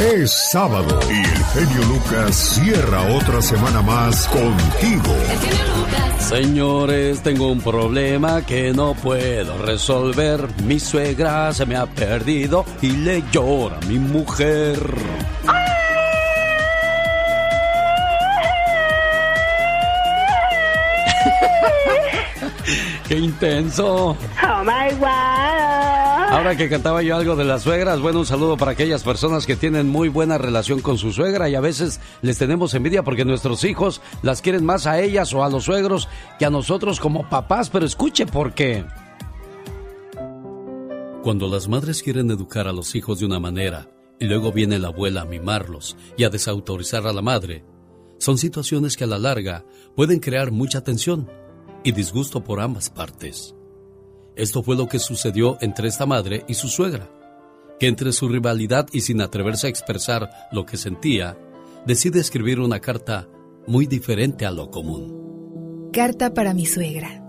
Es sábado y el genio Lucas cierra otra semana más contigo. Señores, tengo un problema que no puedo resolver. Mi suegra se me ha perdido y le llora a mi mujer. ¡Qué intenso! ¡Oh, my God! Ahora que cantaba yo algo de las suegras, bueno, un saludo para aquellas personas que tienen muy buena relación con su suegra y a veces les tenemos envidia porque nuestros hijos las quieren más a ellas o a los suegros que a nosotros como papás, pero escuche por qué. Cuando las madres quieren educar a los hijos de una manera y luego viene la abuela a mimarlos y a desautorizar a la madre, son situaciones que a la larga pueden crear mucha tensión y disgusto por ambas partes. Esto fue lo que sucedió entre esta madre y su suegra, que entre su rivalidad y sin atreverse a expresar lo que sentía, decide escribir una carta muy diferente a lo común. Carta para mi suegra.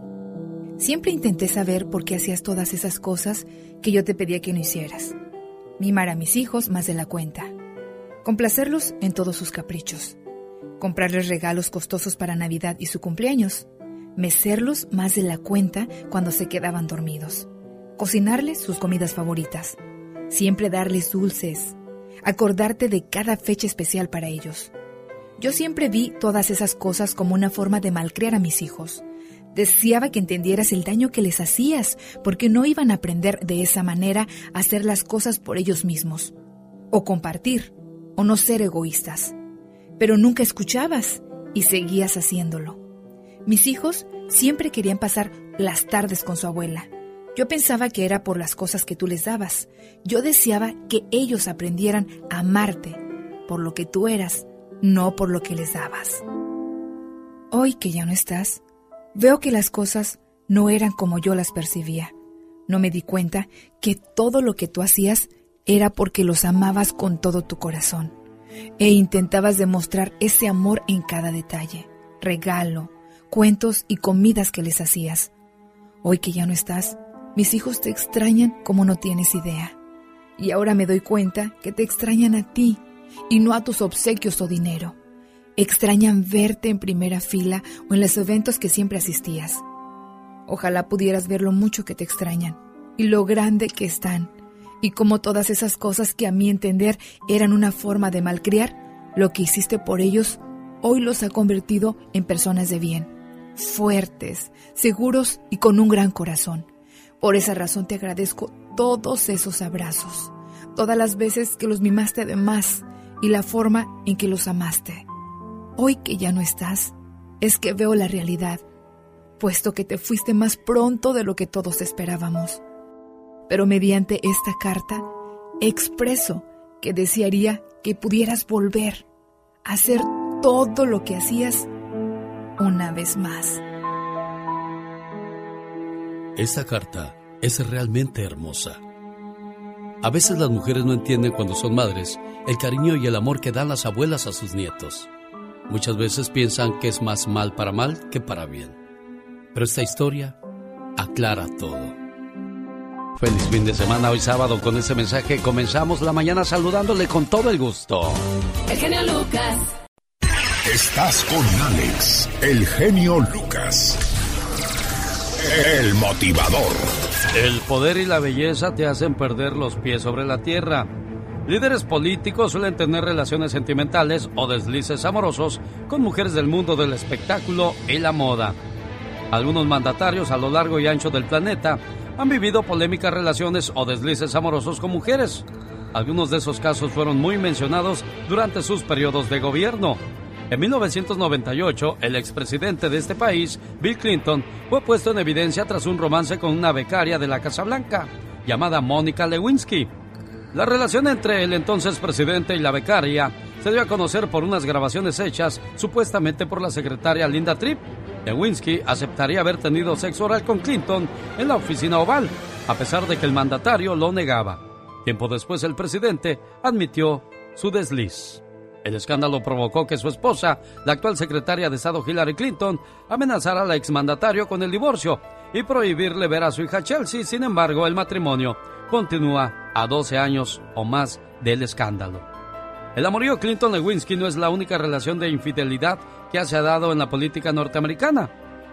Siempre intenté saber por qué hacías todas esas cosas que yo te pedía que no hicieras. Mimar a mis hijos más de la cuenta. Complacerlos en todos sus caprichos. Comprarles regalos costosos para Navidad y su cumpleaños mecerlos más de la cuenta cuando se quedaban dormidos, cocinarles sus comidas favoritas, siempre darles dulces, acordarte de cada fecha especial para ellos. Yo siempre vi todas esas cosas como una forma de malcriar a mis hijos. Deseaba que entendieras el daño que les hacías, porque no iban a aprender de esa manera a hacer las cosas por ellos mismos, o compartir, o no ser egoístas. Pero nunca escuchabas y seguías haciéndolo. Mis hijos siempre querían pasar las tardes con su abuela. Yo pensaba que era por las cosas que tú les dabas. Yo deseaba que ellos aprendieran a amarte por lo que tú eras, no por lo que les dabas. Hoy que ya no estás, veo que las cosas no eran como yo las percibía. No me di cuenta que todo lo que tú hacías era porque los amabas con todo tu corazón e intentabas demostrar ese amor en cada detalle, regalo, cuentos y comidas que les hacías. Hoy que ya no estás, mis hijos te extrañan como no tienes idea. Y ahora me doy cuenta que te extrañan a ti y no a tus obsequios o dinero. Extrañan verte en primera fila o en los eventos que siempre asistías. Ojalá pudieras ver lo mucho que te extrañan y lo grande que están, y como todas esas cosas que a mi entender eran una forma de malcriar, lo que hiciste por ellos hoy los ha convertido en personas de bien fuertes, seguros y con un gran corazón. Por esa razón te agradezco todos esos abrazos, todas las veces que los mimaste de más y la forma en que los amaste. Hoy que ya no estás, es que veo la realidad, puesto que te fuiste más pronto de lo que todos esperábamos. Pero mediante esta carta, expreso que desearía que pudieras volver a hacer todo lo que hacías una vez más. Esta carta es realmente hermosa. A veces las mujeres no entienden cuando son madres el cariño y el amor que dan las abuelas a sus nietos. Muchas veces piensan que es más mal para mal que para bien. Pero esta historia aclara todo. Feliz fin de semana hoy sábado con ese mensaje. Comenzamos la mañana saludándole con todo el gusto. El genio Lucas. Estás con Alex, el genio Lucas. El motivador. El poder y la belleza te hacen perder los pies sobre la tierra. Líderes políticos suelen tener relaciones sentimentales o deslices amorosos con mujeres del mundo del espectáculo y la moda. Algunos mandatarios a lo largo y ancho del planeta han vivido polémicas relaciones o deslices amorosos con mujeres. Algunos de esos casos fueron muy mencionados durante sus periodos de gobierno. En 1998, el expresidente de este país, Bill Clinton, fue puesto en evidencia tras un romance con una becaria de la Casa Blanca, llamada Mónica Lewinsky. La relación entre el entonces presidente y la becaria se dio a conocer por unas grabaciones hechas supuestamente por la secretaria Linda Tripp. Lewinsky aceptaría haber tenido sexo oral con Clinton en la oficina oval, a pesar de que el mandatario lo negaba. Tiempo después el presidente admitió su desliz. El escándalo provocó que su esposa, la actual secretaria de Estado Hillary Clinton, amenazara al exmandatario con el divorcio y prohibirle ver a su hija Chelsea. Sin embargo, el matrimonio continúa a 12 años o más del escándalo. El amorío Clinton-Lewinsky no es la única relación de infidelidad que se ha dado en la política norteamericana.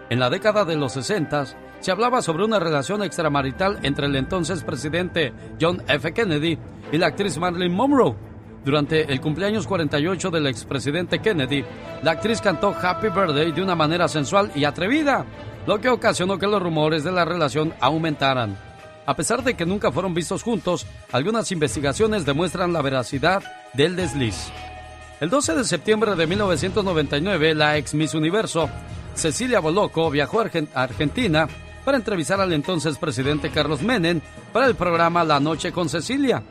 En la década de los 60 se hablaba sobre una relación extramarital entre el entonces presidente John F. Kennedy y la actriz Marilyn Monroe. Durante el cumpleaños 48 del expresidente Kennedy, la actriz cantó Happy Birthday de una manera sensual y atrevida, lo que ocasionó que los rumores de la relación aumentaran. A pesar de que nunca fueron vistos juntos, algunas investigaciones demuestran la veracidad del desliz. El 12 de septiembre de 1999, la ex Miss Universo, Cecilia Boloco, viajó a Argentina para entrevistar al entonces presidente Carlos Menem para el programa La Noche con Cecilia.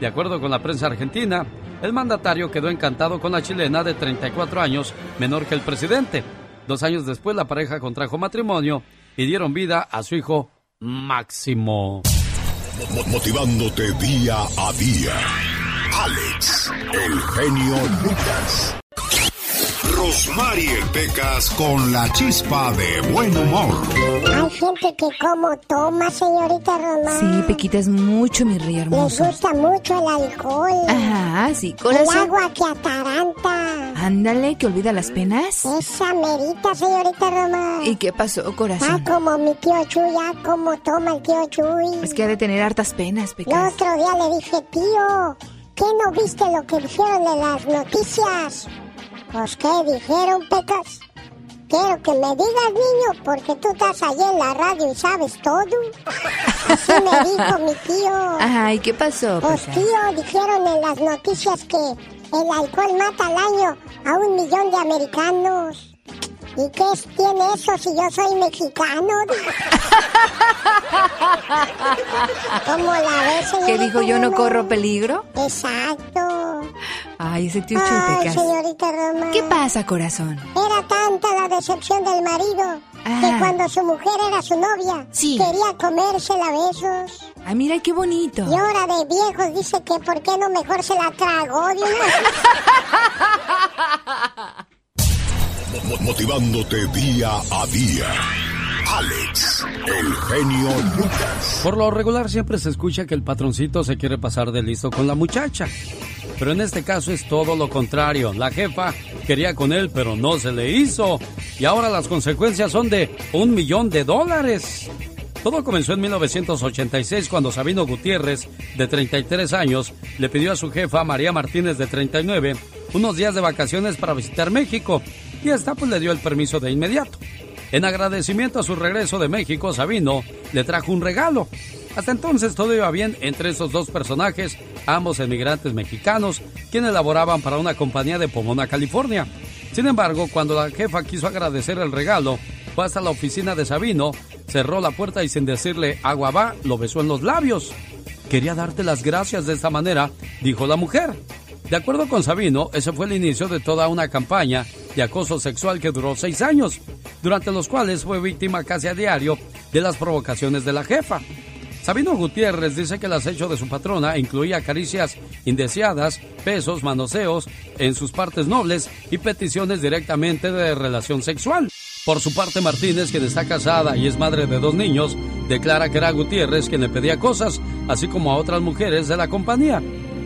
De acuerdo con la prensa argentina, el mandatario quedó encantado con la chilena de 34 años, menor que el presidente. Dos años después, la pareja contrajo matrimonio y dieron vida a su hijo Máximo. Motivándote día a día. Alex, el genio Lucas. Rosmarie Pecas con la chispa de buen humor. Hay gente que como toma, señorita Román. Sí, Pequita, es mucho, mi rey hermoso. Les gusta mucho el alcohol. Ajá, sí, corazón. El agua que ataranta. Ándale, que olvida las penas. Esa merita, señorita Román. ¿Y qué pasó, corazón? Ah, como mi tío Chuy, ah, como toma el tío Chuy. Es que ha de tener hartas penas, Pecas. El otro día le dije, tío, ¿qué no viste lo que dijeron en las noticias? Pues, ¿qué dijeron, Pecas? Quiero que me digas, niño, porque tú estás allí en la radio y sabes todo. Así me dijo mi tío. Ajá, ¿y qué pasó? Pues, tío, dijeron en las noticias que el alcohol mata al año a un millón de americanos. ¿Y qué tiene eso si yo soy mexicano? ¿Cómo la ves, ¿Qué dijo yo no corro peligro? Exacto. Ay, ese tío Ay, señorita Roma. ¿Qué pasa, corazón? Era tanta la decepción del marido que Ah. cuando su mujer era su novia, Sí. quería comérsela a besos. Ay, mira qué bonito. Y ahora de viejos dice que por qué no mejor se la tragó de una Motivándote día a día. Alex, el genio Lucas. Por lo regular siempre se escucha que el patroncito se quiere pasar de listo con la muchacha. Pero en este caso es todo lo contrario. La jefa quería con él, pero no se le hizo. Y ahora las consecuencias son de un millón de dólares. Todo comenzó en 1986 cuando Sabino Gutiérrez, de 33 años, le pidió a su jefa María Martínez, de 39, unos días de vacaciones para visitar México. Y esta pues le dio el permiso de inmediato. En agradecimiento a su regreso de México, Sabino le trajo un regalo. Hasta entonces todo iba bien entre esos dos personajes, ambos emigrantes mexicanos, quienes laboraban para una compañía de Pomona, California. Sin embargo, cuando la jefa quiso agradecer el regalo, fue hasta la oficina de Sabino, cerró la puerta y sin decirle agua va, lo besó en los labios. Quería darte las gracias de esta manera, dijo la mujer. De acuerdo con Sabino, ese fue el inicio de toda una campaña de acoso sexual que duró seis años, durante los cuales fue víctima casi a diario de las provocaciones de la jefa. Sabino Gutiérrez dice que el acecho de su patrona incluía caricias indeseadas, besos, manoseos en sus partes nobles y peticiones directamente de relación sexual. Por su parte, Martínez, quien está casada y es madre de dos niños, declara que era Gutiérrez quien le pedía cosas, así como a otras mujeres de la compañía.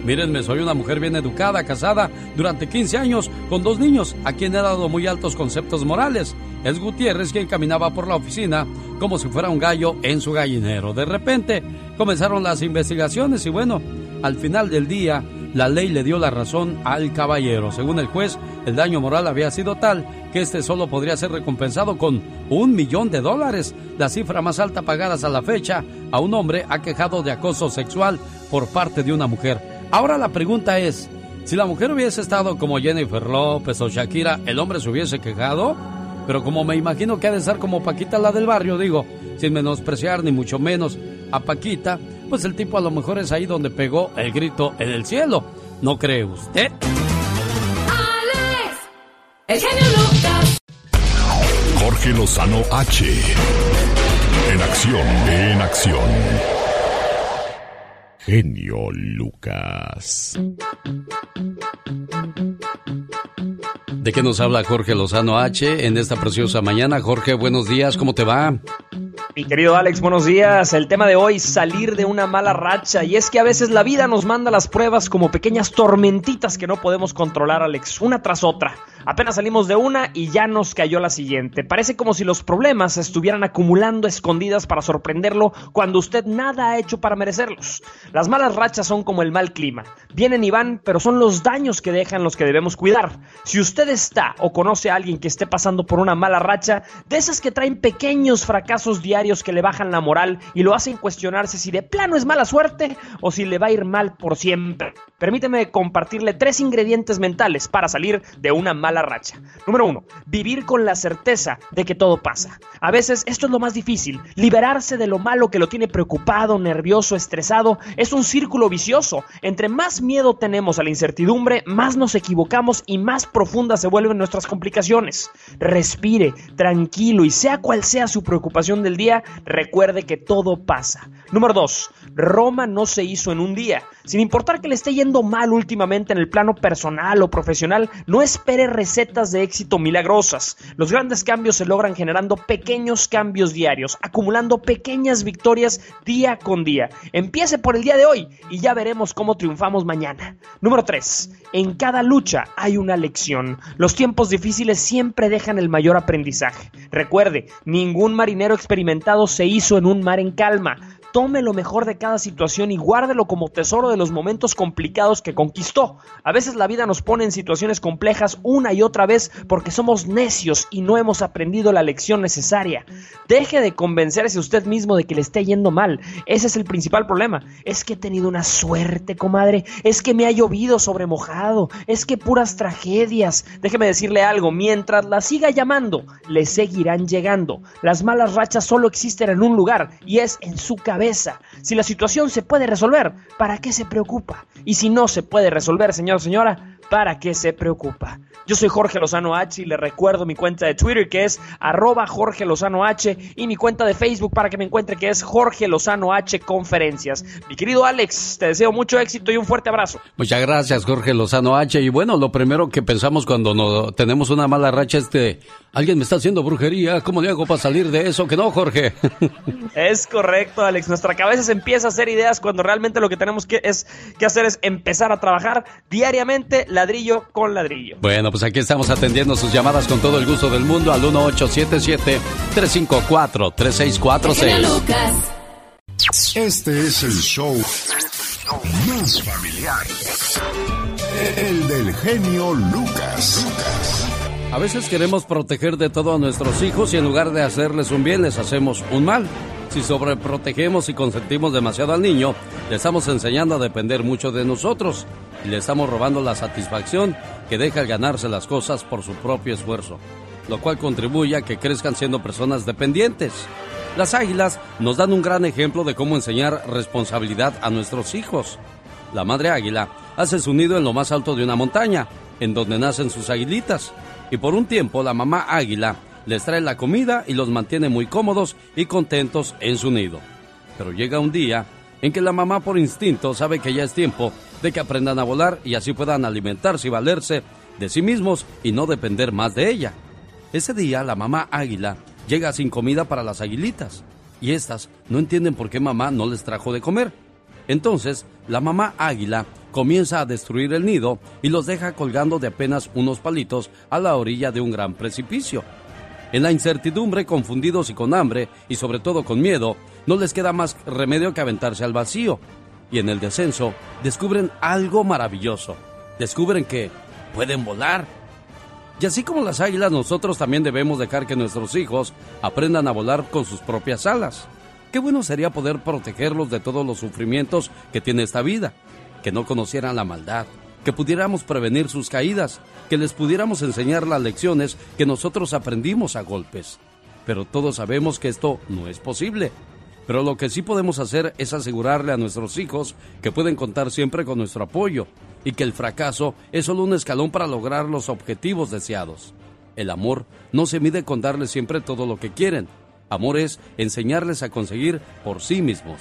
Mírenme, soy una mujer bien educada, casada durante 15 años con dos niños, a quien he dado muy altos conceptos morales. Es Gutiérrez quien caminaba por la oficina como si fuera un gallo en su gallinero. De repente comenzaron las investigaciones y bueno, al final del día la ley le dio la razón al caballero. Según el juez, el daño moral había sido tal que este solo podría ser recompensado con un millón de dólares, la cifra más alta pagadas a la fecha a un hombre aquejado de acoso sexual por parte de una mujer. Ahora la pregunta es, si la mujer hubiese estado como Jennifer López o Shakira, ¿el hombre se hubiese quejado? Pero como me imagino que ha de estar como Paquita la del barrio, digo, sin menospreciar ni mucho menos a Paquita, pues el tipo a lo mejor es ahí donde pegó el grito en el cielo. ¿No cree usted? Alex, el genio Lucas. Jorge Lozano H. En acción, en acción. Genio Lucas. ¿De qué nos habla Jorge Lozano H en esta preciosa mañana? Jorge, buenos días, ¿cómo te va? Mi querido Alex, buenos días. El tema de hoy, salir de una mala racha. Y es que a veces la vida nos manda las pruebas como pequeñas tormentitas que no podemos controlar, Alex, una tras otra. Apenas salimos de una y ya nos cayó la siguiente. Parece como si los problemas estuvieran acumulando escondidas para sorprenderlo cuando usted nada ha hecho para merecerlos. Las malas rachas son como el mal clima. Vienen y van, pero son los daños que dejan los que debemos cuidar. Si usted está o conoce a alguien que esté pasando por una mala racha, de esas que traen pequeños fracasos diarios, que le bajan la moral y lo hacen cuestionarse si de plano es mala suerte o si le va a ir mal por siempre. Permíteme compartirle tres ingredientes mentales para salir de una mala racha. Número uno, vivir con la certeza de que todo pasa. A veces esto es lo más difícil. Liberarse de lo malo que lo tiene preocupado, nervioso, estresado, es un círculo vicioso. Entre más miedo tenemos a la incertidumbre, más nos equivocamos y más se vuelven nuestras complicaciones. Respire, tranquilo y sea cual sea su preocupación del día, recuerde que todo pasa. Número 2. Roma no se hizo en un día. Sin importar que le esté yendo mal últimamente en el plano personal o profesional, no espere recetas de éxito milagrosas. Los grandes cambios se logran generando pequeños cambios diarios, acumulando pequeñas victorias día con día. Empiece por el día de hoy y ya veremos cómo triunfamos mañana. Número 3. En cada lucha hay una lección. Los tiempos difíciles siempre dejan el mayor aprendizaje. Recuerde, ningún marinero experimentado se hizo en un mar en calma. Tome lo mejor de cada situación y guárdelo como tesoro de los momentos complicados que conquistó. A veces la vida nos pone en situaciones complejas una y otra vez porque somos necios y no hemos aprendido la lección necesaria. Deje de convencerse usted mismo de que le esté yendo mal. Ese es el principal problema. Es que he tenido una suerte, comadre. Es que me ha llovido sobre mojado. Es que puras tragedias. Déjeme decirle algo. Mientras la siga llamando, le seguirán llegando. Las malas rachas solo existen en un lugar y es en su cabeza. Si la situación se puede resolver, ¿para qué se preocupa? Y si no se puede resolver, señor o señora, ¿para qué se preocupa? Yo soy Jorge Lozano H y le recuerdo mi cuenta de Twitter que es arroba Jorge Lozano H y mi cuenta de Facebook para que me encuentre que es Jorge Lozano H Conferencias. Mi querido Alex, te deseo mucho éxito y un fuerte abrazo. Muchas gracias Jorge Lozano H. Y bueno, lo primero que pensamos cuando no, tenemos una mala racha es que alguien me está haciendo brujería. ¿Cómo le hago para salir de eso? Que no, Jorge. es correcto, Alex. Nuestra cabeza se empieza a hacer ideas cuando realmente lo que tenemos que, es, que hacer es empezar a trabajar diariamente ladrillo con ladrillo. Bueno, pues aquí estamos atendiendo sus llamadas con todo el gusto del mundo al 1877-354-3646. Este es el show más familiar. El del genio Lucas. A veces queremos proteger de todo a nuestros hijos y en lugar de hacerles un bien les hacemos un mal. Si sobreprotegemos y consentimos demasiado al niño, le estamos enseñando a depender mucho de nosotros y le estamos robando la satisfacción que deja al ganarse las cosas por su propio esfuerzo, lo cual contribuye a que crezcan siendo personas dependientes. Las águilas nos dan un gran ejemplo de cómo enseñar responsabilidad a nuestros hijos. La madre águila hace su nido en lo más alto de una montaña, en donde nacen sus aguilitas, y por un tiempo la mamá águila les trae la comida y los mantiene muy cómodos y contentos en su nido. Pero llega un día en que la mamá por instinto sabe que ya es tiempo de que aprendan a volar y así puedan alimentarse y valerse de sí mismos y no depender más de ella. Ese día la mamá águila llega sin comida para las aguilitas y estas no entienden por qué mamá no les trajo de comer. Entonces la mamá águila comienza a destruir el nido y los deja colgando de apenas unos palitos a la orilla de un gran precipicio. En la incertidumbre, confundidos y con hambre, y sobre todo con miedo, no les queda más remedio que aventarse al vacío y en el descenso descubren algo maravilloso. Descubren que pueden volar. Y así como las águilas, nosotros también debemos dejar que nuestros hijos aprendan a volar con sus propias alas. Qué bueno sería poder protegerlos de todos los sufrimientos que tiene esta vida, que no conocieran la maldad, que pudiéramos prevenir sus caídas, que les pudiéramos enseñar las lecciones que nosotros aprendimos a golpes. Pero todos sabemos que esto no es posible. Pero lo que sí podemos hacer es asegurarle a nuestros hijos que pueden contar siempre con nuestro apoyo y que el fracaso es solo un escalón para lograr los objetivos deseados. El amor no se mide con darles siempre todo lo que quieren. Amor es enseñarles a conseguir por sí mismos.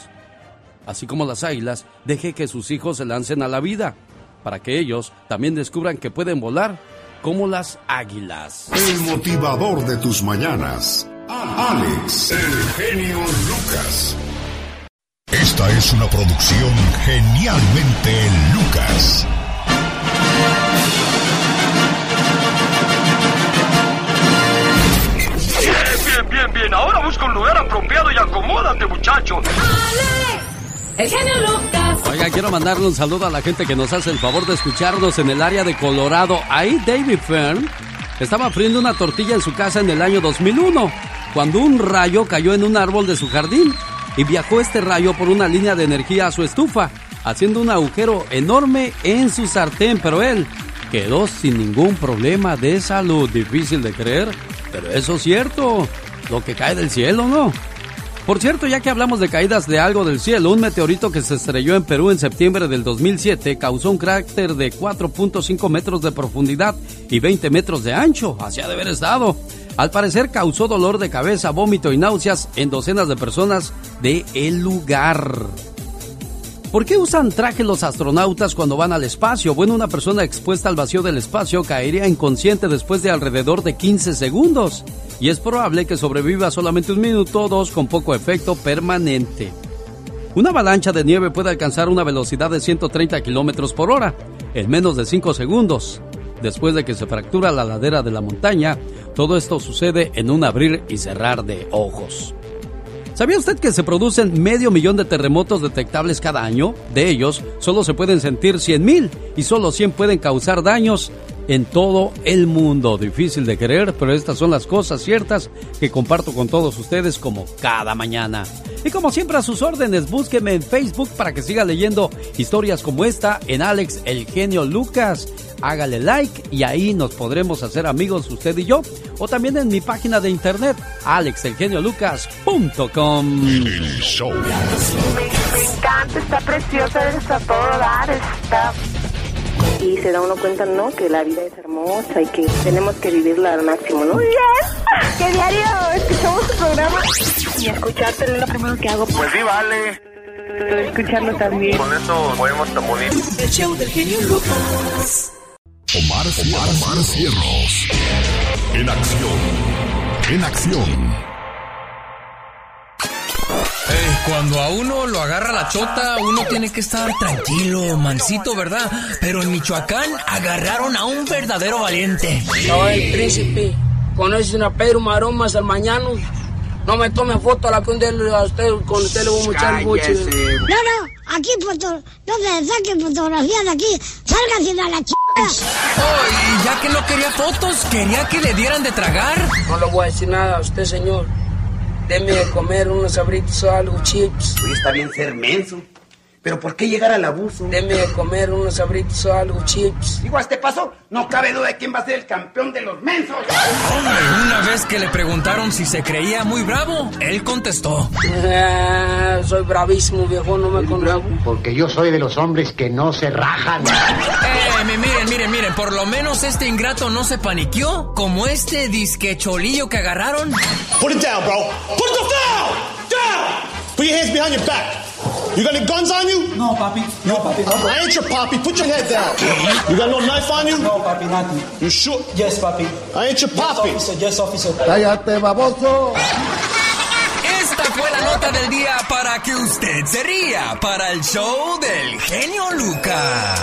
Así como las águilas, deje que sus hijos se lancen a la vida, para que ellos también descubran que pueden volar como las águilas. El motivador de tus mañanas Alex, el genio Lucas. Esta es una producción genialmente Lucas. Bien, bien, bien, bien. Ahora busca un lugar apropiado y acomódate, muchacho. Alex, Lucas. Oiga, quiero mandarle un saludo a la gente que nos hace el favor de escucharnos en el área de Colorado. Ahí David Fern estaba friendo una tortilla en su casa en el año 2001, cuando un rayo cayó en un árbol de su jardín y viajó este rayo por una línea de energía a su estufa, haciendo un agujero enorme en su sartén, pero él quedó sin ningún problema de salud. Difícil de creer, pero eso es cierto. Lo que cae del cielo, ¿no? Por cierto, ya que hablamos de caídas de algo del cielo, un meteorito que se estrelló en Perú en septiembre del 2007 causó un cráter de 4.5 metros de profundidad y 20 metros de ancho. Así ha de haber estado. Al parecer causó dolor de cabeza, vómito y náuseas en docenas de personas de el lugar. ¿Por qué usan traje los astronautas cuando van al espacio? Bueno, una persona expuesta al vacío del espacio caería inconsciente después de alrededor de 15 segundos. Y es probable que sobreviva solamente un minuto o dos con poco efecto permanente. Una avalancha de nieve puede alcanzar una velocidad de 130 kilómetros por hora en menos de 5 segundos. Después de que se fractura la ladera de la montaña, todo esto sucede en un abrir y cerrar de ojos. ¿Sabía usted que se producen medio millón de terremotos detectables cada año? De ellos, solo se pueden sentir 100 mil y solo 100 pueden causar daños en todo el mundo. Difícil de creer, pero estas son las cosas ciertas que comparto con todos ustedes como cada mañana. Y como siempre a sus órdenes, búsqueme en Facebook para que siga leyendo historias como esta en Alex El Genio Lucas. Hágale like y ahí nos podremos hacer amigos usted y yo. O también en mi página de internet, alexelgeniolucas.com. Me encanta, está preciosa, está... Y se da uno cuenta, ¿no? Que la vida es hermosa y que tenemos que vivirla al máximo, ¿no? ¡Yes! ¡Que diario escuchamos tu programa! Y escucharte es lo primero que hago. Pues sí, vale. Escucharlo también. Con eso podemos tan bonito. El show del genio Lucas. Omar, Omar, Omar Cierros. En acción. En acción. Eh, cuando a uno lo agarra la chota, uno tiene que estar tranquilo, mansito, ¿verdad? Pero en Michoacán agarraron a un verdadero valiente. Soy el príncipe. ¿Conocen a Pedro Maromas al mañano? No me tome foto a la que un día le- a usted, con usted le voy a echar mucho. No, no, aquí foto, no me saquen fotografías de aquí, sálganse a la ch... Oh, y ya que no quería fotos, quería que le dieran de tragar. No le voy a decir nada a usted, señor. Deme de comer unos abritos o algo, chips. Oye, está bien ser menso. Pero ¿por qué llegar al abuso? Deme de comer unos abritos o algo, chips. Digo, a este paso, no cabe duda de quién va a ser el campeón de los mensos. Hombre, una vez que le preguntaron si se creía muy bravo, él contestó. Ah, soy bravísimo, viejo, no me conozco. Porque yo soy de los hombres que no se rajan. Mi- miren, miren, miren, por lo menos este ingrato no se paniqueó, como este disque cholillo que agarraron. Put it down, bro. Put the down! Down! Put your hands behind your back. You got any guns on you? No, papi. No, papi. No, I ain't your papi. Put your head down. You got no knife on you? No, papi, nothing. You sure? Yes, papi. I ain't your papi. Yes, officer. Cállate, baboso. Esta fue la nota del día para que usted se ría para el show del genio Lucas.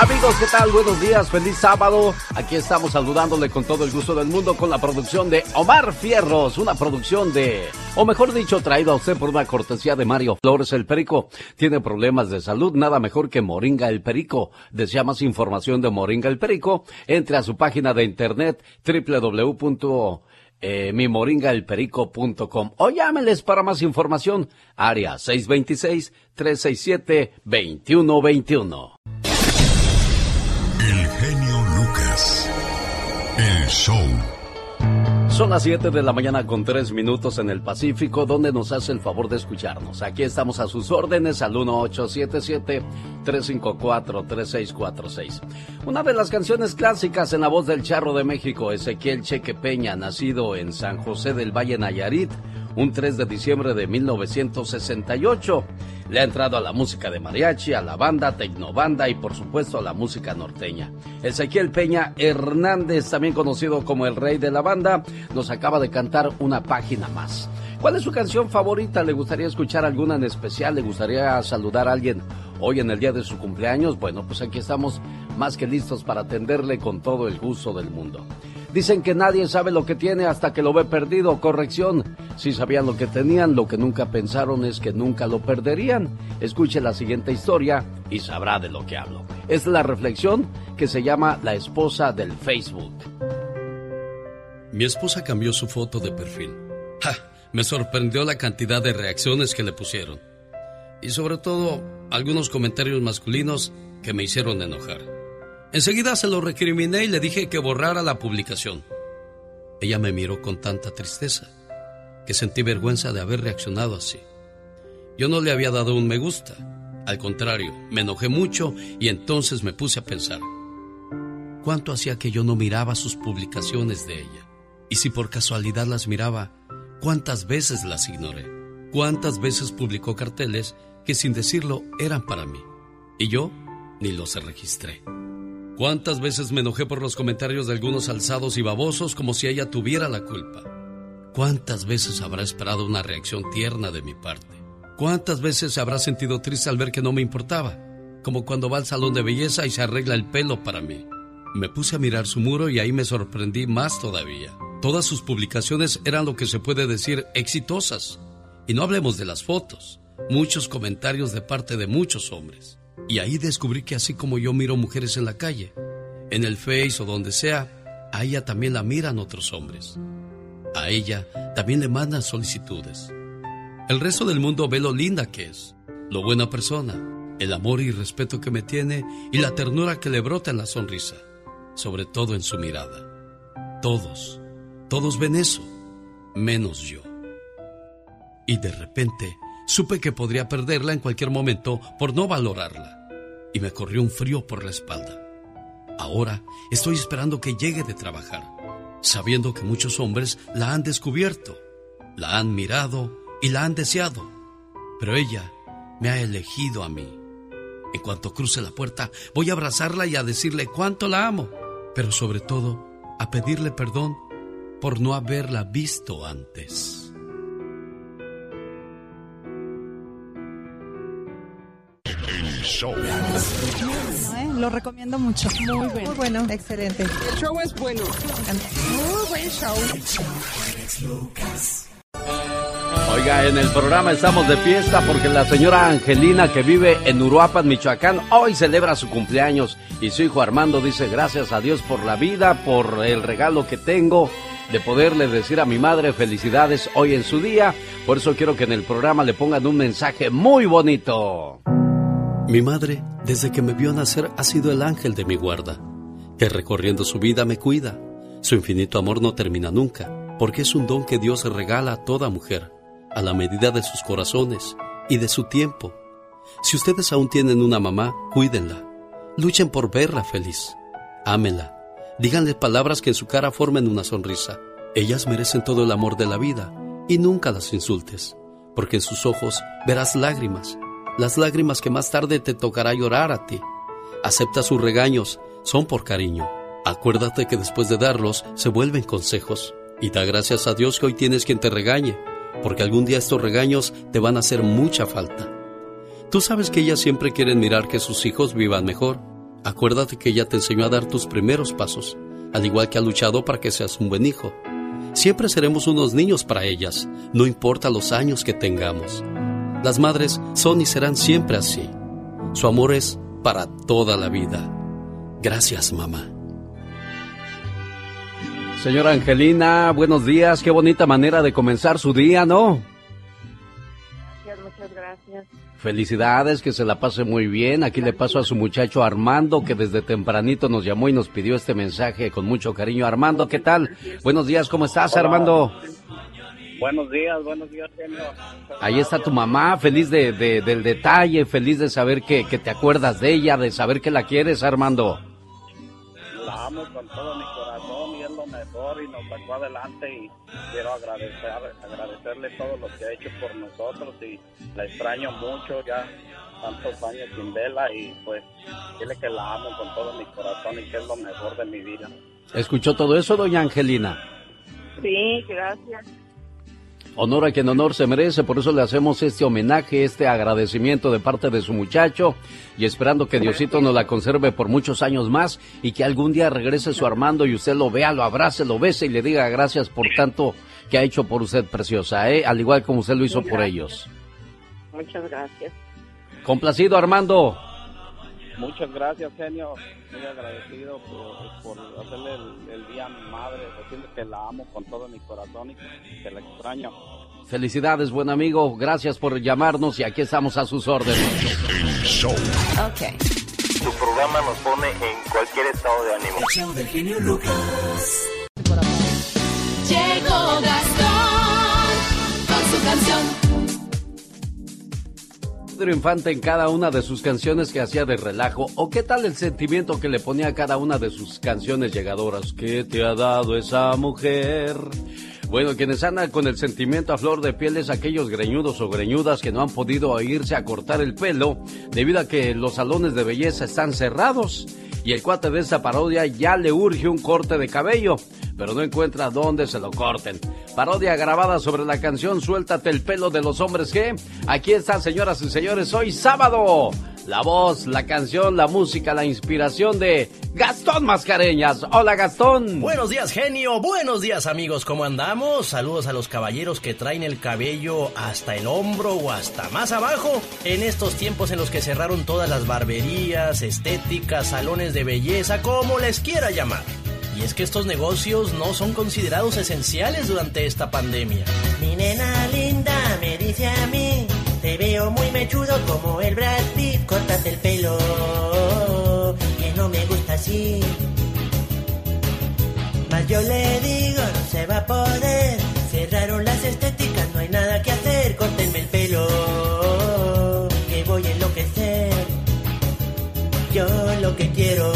Amigos, ¿qué tal? Buenos días, feliz sábado. Aquí estamos saludándole con todo el gusto del mundo con la producción de Omar Fierros, una producción de, o mejor dicho, traído a usted por una cortesía de Mario Flores el Perico. Tiene problemas de salud, nada mejor que Moringa el Perico. Desea más información de Moringa el Perico, entre a su página de internet www eh, o llámeles para más información. Área 626-367-2121. Son las 7 de la mañana con 3 minutos en el Pacífico, donde nos hace el favor de escucharnos. Aquí estamos a sus órdenes al 1877-354-3646. Una de las canciones clásicas en la voz del charro de México, Ezequiel Cheque Peña, nacido en San José del Valle Nayarit, un 3 de diciembre de 1968. Le ha entrado a la música de mariachi, a la banda, tecnobanda y por supuesto a la música norteña. Ezequiel Peña Hernández, también conocido como el rey de la banda, nos acaba de cantar una página más. ¿Cuál es su canción favorita? ¿Le gustaría escuchar alguna en especial? ¿Le gustaría saludar a alguien hoy en el día de su cumpleaños? Bueno, pues aquí estamos más que listos para atenderle con todo el gusto del mundo. Dicen que nadie sabe lo que tiene hasta que lo ve perdido. Corrección. Si sabían lo que tenían, lo que nunca pensaron es que nunca lo perderían. Escuche la siguiente historia y sabrá de lo que hablo. Es la reflexión que se llama La esposa del Facebook. Mi esposa cambió su foto de perfil. ¡Ja! Me sorprendió la cantidad de reacciones que le pusieron. Y sobre todo, algunos comentarios masculinos que me hicieron enojar. Enseguida se lo recriminé y le dije que borrara la publicación. Ella me miró con tanta tristeza que sentí vergüenza de haber reaccionado así. Yo no le había dado un me gusta. Al contrario, me enojé mucho y entonces me puse a pensar. ¿Cuánto hacía que yo no miraba sus publicaciones de ella? Y si por casualidad las miraba, ¿cuántas veces las ignoré? ¿Cuántas veces publicó carteles que sin decirlo eran para mí? Y yo ni los registré. ¿Cuántas veces me enojé por los comentarios de algunos alzados y babosos como si ella tuviera la culpa? ¿Cuántas veces habrá esperado una reacción tierna de mi parte? ¿Cuántas veces se habrá sentido triste al ver que no me importaba? Como cuando va al salón de belleza y se arregla el pelo para mí. Me puse a mirar su muro y ahí me sorprendí más todavía. Todas sus publicaciones eran lo que se puede decir exitosas. Y no hablemos de las fotos, muchos comentarios de parte de muchos hombres. Y ahí descubrí que así como yo miro mujeres en la calle, en el Face o donde sea, a ella también la miran otros hombres. A ella también le mandan solicitudes. El resto del mundo ve lo linda que es, lo buena persona, el amor y respeto que me tiene y la ternura que le brota en la sonrisa, sobre todo en su mirada. Todos, todos ven eso, menos yo. Y de repente Supe que podría perderla en cualquier momento por no valorarla. Y me corrió un frío por la espalda. Ahora estoy esperando que llegue de trabajar, sabiendo que muchos hombres la han descubierto, la han mirado y la han deseado. Pero ella me ha elegido a mí. En cuanto cruce la puerta, voy a abrazarla y a decirle cuánto la amo, pero sobre todo a pedirle perdón por no haberla visto antes. Show. Lo recomiendo mucho. Muy bueno. Muy bueno. Excelente. El show es bueno. Muy buen show. Oiga, en el programa estamos de fiesta porque la señora Angelina que vive en Uruapan, Michoacán, hoy celebra su cumpleaños y su hijo Armando dice gracias a Dios por la vida, por el regalo que tengo de poderle decir a mi madre felicidades hoy en su día. Por eso quiero que en el programa le pongan un mensaje muy bonito. Mi madre, desde que me vio nacer, ha sido el ángel de mi guarda, que recorriendo su vida me cuida. Su infinito amor no termina nunca, porque es un don que Dios regala a toda mujer, a la medida de sus corazones y de su tiempo. Si ustedes aún tienen una mamá, cuídenla. Luchen por verla feliz. Ámenla. Díganle palabras que en su cara formen una sonrisa. Ellas merecen todo el amor de la vida y nunca las insultes, porque en sus ojos verás lágrimas las lágrimas que más tarde te tocará llorar a ti. Acepta sus regaños, son por cariño. Acuérdate que después de darlos se vuelven consejos. Y da gracias a Dios que hoy tienes quien te regañe, porque algún día estos regaños te van a hacer mucha falta. Tú sabes que ellas siempre quieren mirar que sus hijos vivan mejor. Acuérdate que ella te enseñó a dar tus primeros pasos, al igual que ha luchado para que seas un buen hijo. Siempre seremos unos niños para ellas, no importa los años que tengamos. Las madres son y serán siempre así. Su amor es para toda la vida. Gracias, mamá. Señora Angelina, buenos días. Qué bonita manera de comenzar su día, ¿no? Gracias, muchas gracias. Felicidades, que se la pase muy bien. Aquí le paso a su muchacho Armando, que desde tempranito nos llamó y nos pidió este mensaje con mucho cariño. Armando, ¿qué tal? Buenos días, ¿cómo estás, Armando? Buenos días, buenos días, señor. Ahí está tu mamá, feliz de, del detalle, feliz de saber que, te acuerdas de ella, de saber que la quieres, Armando. La amo con todo mi corazón y es lo mejor mejor y nos sacó adelante y quiero agradecer, agradecerle todo lo que ha hecho por nosotros y la extraño mucho ya tantos años sin vela y pues dile que la amo con todo mi corazón y que es lo mejor de mi vida. ¿Escuchó todo eso, doña Angelina? Sí, gracias. Honor a quien honor se merece, por eso le hacemos este homenaje, este agradecimiento de parte de su muchacho y esperando que Diosito nos la conserve por muchos años más y que algún día regrese su Armando y usted lo vea, lo abrace, lo bese y le diga gracias por tanto que ha hecho por usted, preciosa, ¿eh? al igual como usted lo hizo por ellos. Muchas gracias. Complacido, Armando. Muchas gracias, genio. Muy agradecido por, hacerle el, día a mi madre, decirle que la amo con todo mi corazón y que la extraño. Felicidades, buen amigo. Gracias por llamarnos y aquí estamos a sus órdenes. El show. Ok. Tu programa nos pone en cualquier estado de ánimo. El show del genio Lucas. Llegó Infante en cada una de sus canciones que hacía de relajo? ¿O qué tal el sentimiento que le ponía a cada una de sus canciones llegadoras? ¿Qué te ha dado esa mujer? Bueno, quienes andan con el sentimiento a flor de piel es aquellos greñudos o greñudas que no han podido irse a cortar el pelo debido a que los salones de belleza están cerrados y el cuate de esta parodia ya le urge un corte de cabello, pero no encuentra dónde se lo corten. Parodia grabada sobre la canción Suéltate el pelo de los hombres que aquí están señoras y señores, hoy sábado. La voz, la canción, la música, la inspiración de Gastón Mascareñas. Hola Gastón. Buenos días genio, buenos días amigos, ¿cómo andamos? Saludos a los caballeros que traen el cabello hasta el hombro o hasta más abajo. En estos tiempos en los que cerraron todas las barberías, estéticas, salones de belleza, como les quiera llamar. Y es que estos negocios no son considerados esenciales durante esta pandemia. Mi nena linda me dice a mí te veo muy mechudo como el Brad Pitt, córtate el pelo, que no me gusta así. Mas yo le digo, no se va a poder, cerraron las estéticas, no hay nada que hacer, córtenme el pelo, que voy a enloquecer. Yo lo que quiero,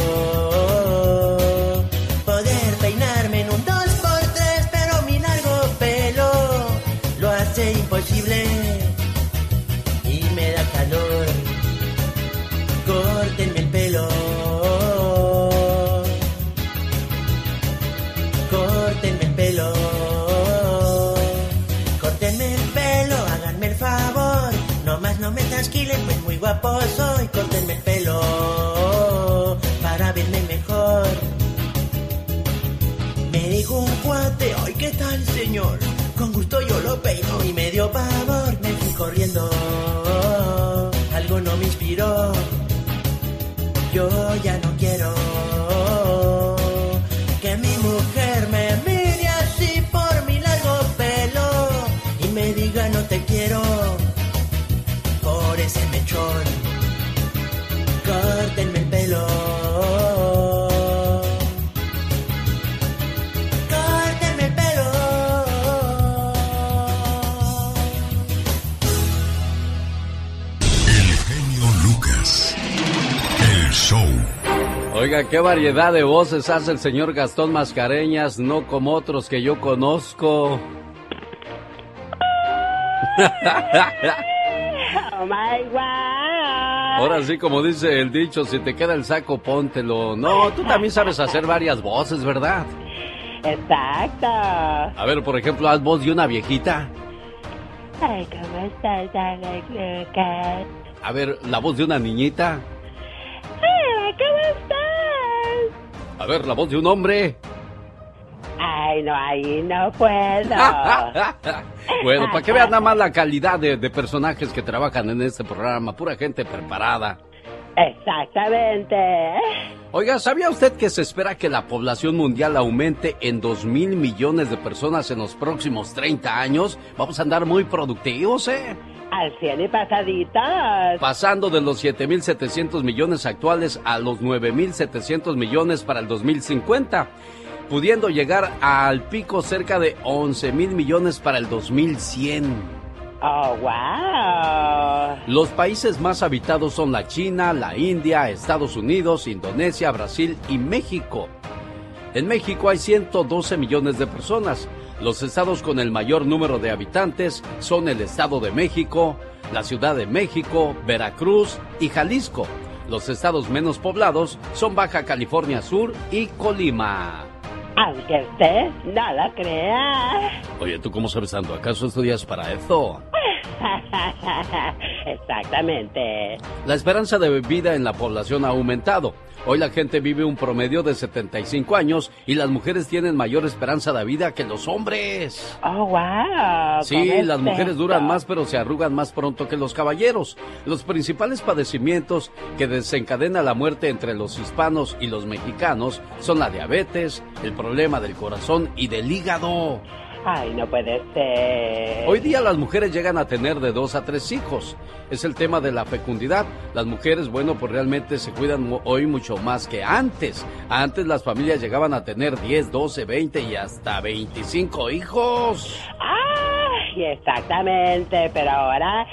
ay, ¿qué tal, señor? Con gusto yo lo peino y me dio pavor, me fui corriendo algo no me inspiró. Qué variedad de voces hace el señor Gastón Mascareñas, no como otros que yo conozco. oh my God. Ahora sí, como dice el dicho, si te queda el saco, póntelo. No, tú también sabes hacer varias voces, ¿verdad? Exacto. A ver, por ejemplo, haz voz de una viejita. Ay, ¿cómo estás, Lucas? A ver, la voz de una niñita. A ver, la voz de un hombre. Ay, no, ahí no puedo. bueno, para que vean nada más la calidad de, de, personajes que trabajan en este programa, pura gente preparada. Exactamente. Oiga, ¿sabía usted que se espera que la población mundial aumente en 2 mil millones de personas en los próximos 30 años? Vamos a andar muy productivos, ¿eh? Al 100 y pasaditas. Pasando de los 7.700 millones actuales a los 9.700 millones para el 2050, pudiendo llegar al pico cerca de 11.000 millones para el 2100. Oh, wow. Los países más habitados son la China, la India, Estados Unidos, Indonesia, Brasil y México. En México hay 112 millones de personas. Los estados con el mayor número de habitantes son el Estado de México, la Ciudad de México, Veracruz y Jalisco. Los estados menos poblados son Baja California Sur y Colima. Aunque usted no lo crea. Oye, ¿tú cómo sabes tanto? ¿Acaso estudias para eso? Exactamente. La esperanza de vida en la población ha aumentado. Hoy la gente vive un promedio de 75 años y las mujeres tienen mayor esperanza de vida que los hombres. Oh, wow. Sí, las mujeres duran más pero se arrugan más pronto que los caballeros. Los principales padecimientos que desencadena la muerte entre los hispanos y los mexicanos son la diabetes, el problema del corazón y del hígado. Ay, no puede ser. Hoy día las mujeres llegan a tener de dos a tres hijos. Es el tema de la fecundidad. Las mujeres, bueno, pues realmente se cuidan hoy mucho más que antes. Antes las familias llegaban a tener 10, 12, 20 y hasta 25 hijos. Ay, exactamente, pero ahora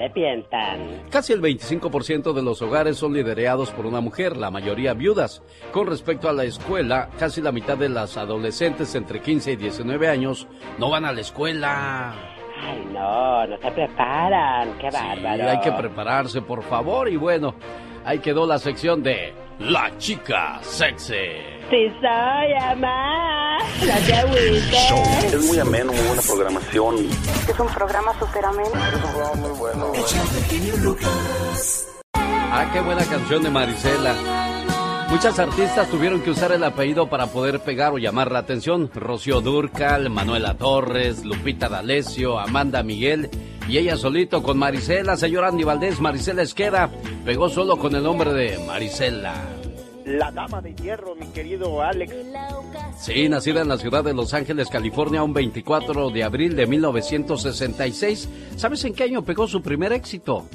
le piensan. Casi el 25% de los hogares son liderados por una mujer, la mayoría viudas. Con respecto a la escuela, casi la mitad de las adolescentes entre 15 y 19 años no van a la escuela. Ay, no, no se preparan, qué bárbaro. hay que prepararse, por favor, y bueno, ahí quedó la sección de La Chica Sexy. Sí soy, mamá. No te Es muy ameno, muy buena programación. Es un programa súper ameno. Es un programa muy bueno. Ah, qué buena canción de Marisela. Muchas artistas tuvieron que usar el apellido para poder pegar o llamar la atención. Rocío Durcal, Manuela Torres, Lupita D'Alessio, Amanda Miguel y ella solito con Marisela, señor Andy Valdés, Marisela Esqueda, pegó solo con el nombre de Marisela. La dama de hierro, mi querido Alex. Sí, nacida en la ciudad de Los Ángeles, California, un 24 de abril de 1966. ¿Sabes en qué año pegó su primer éxito?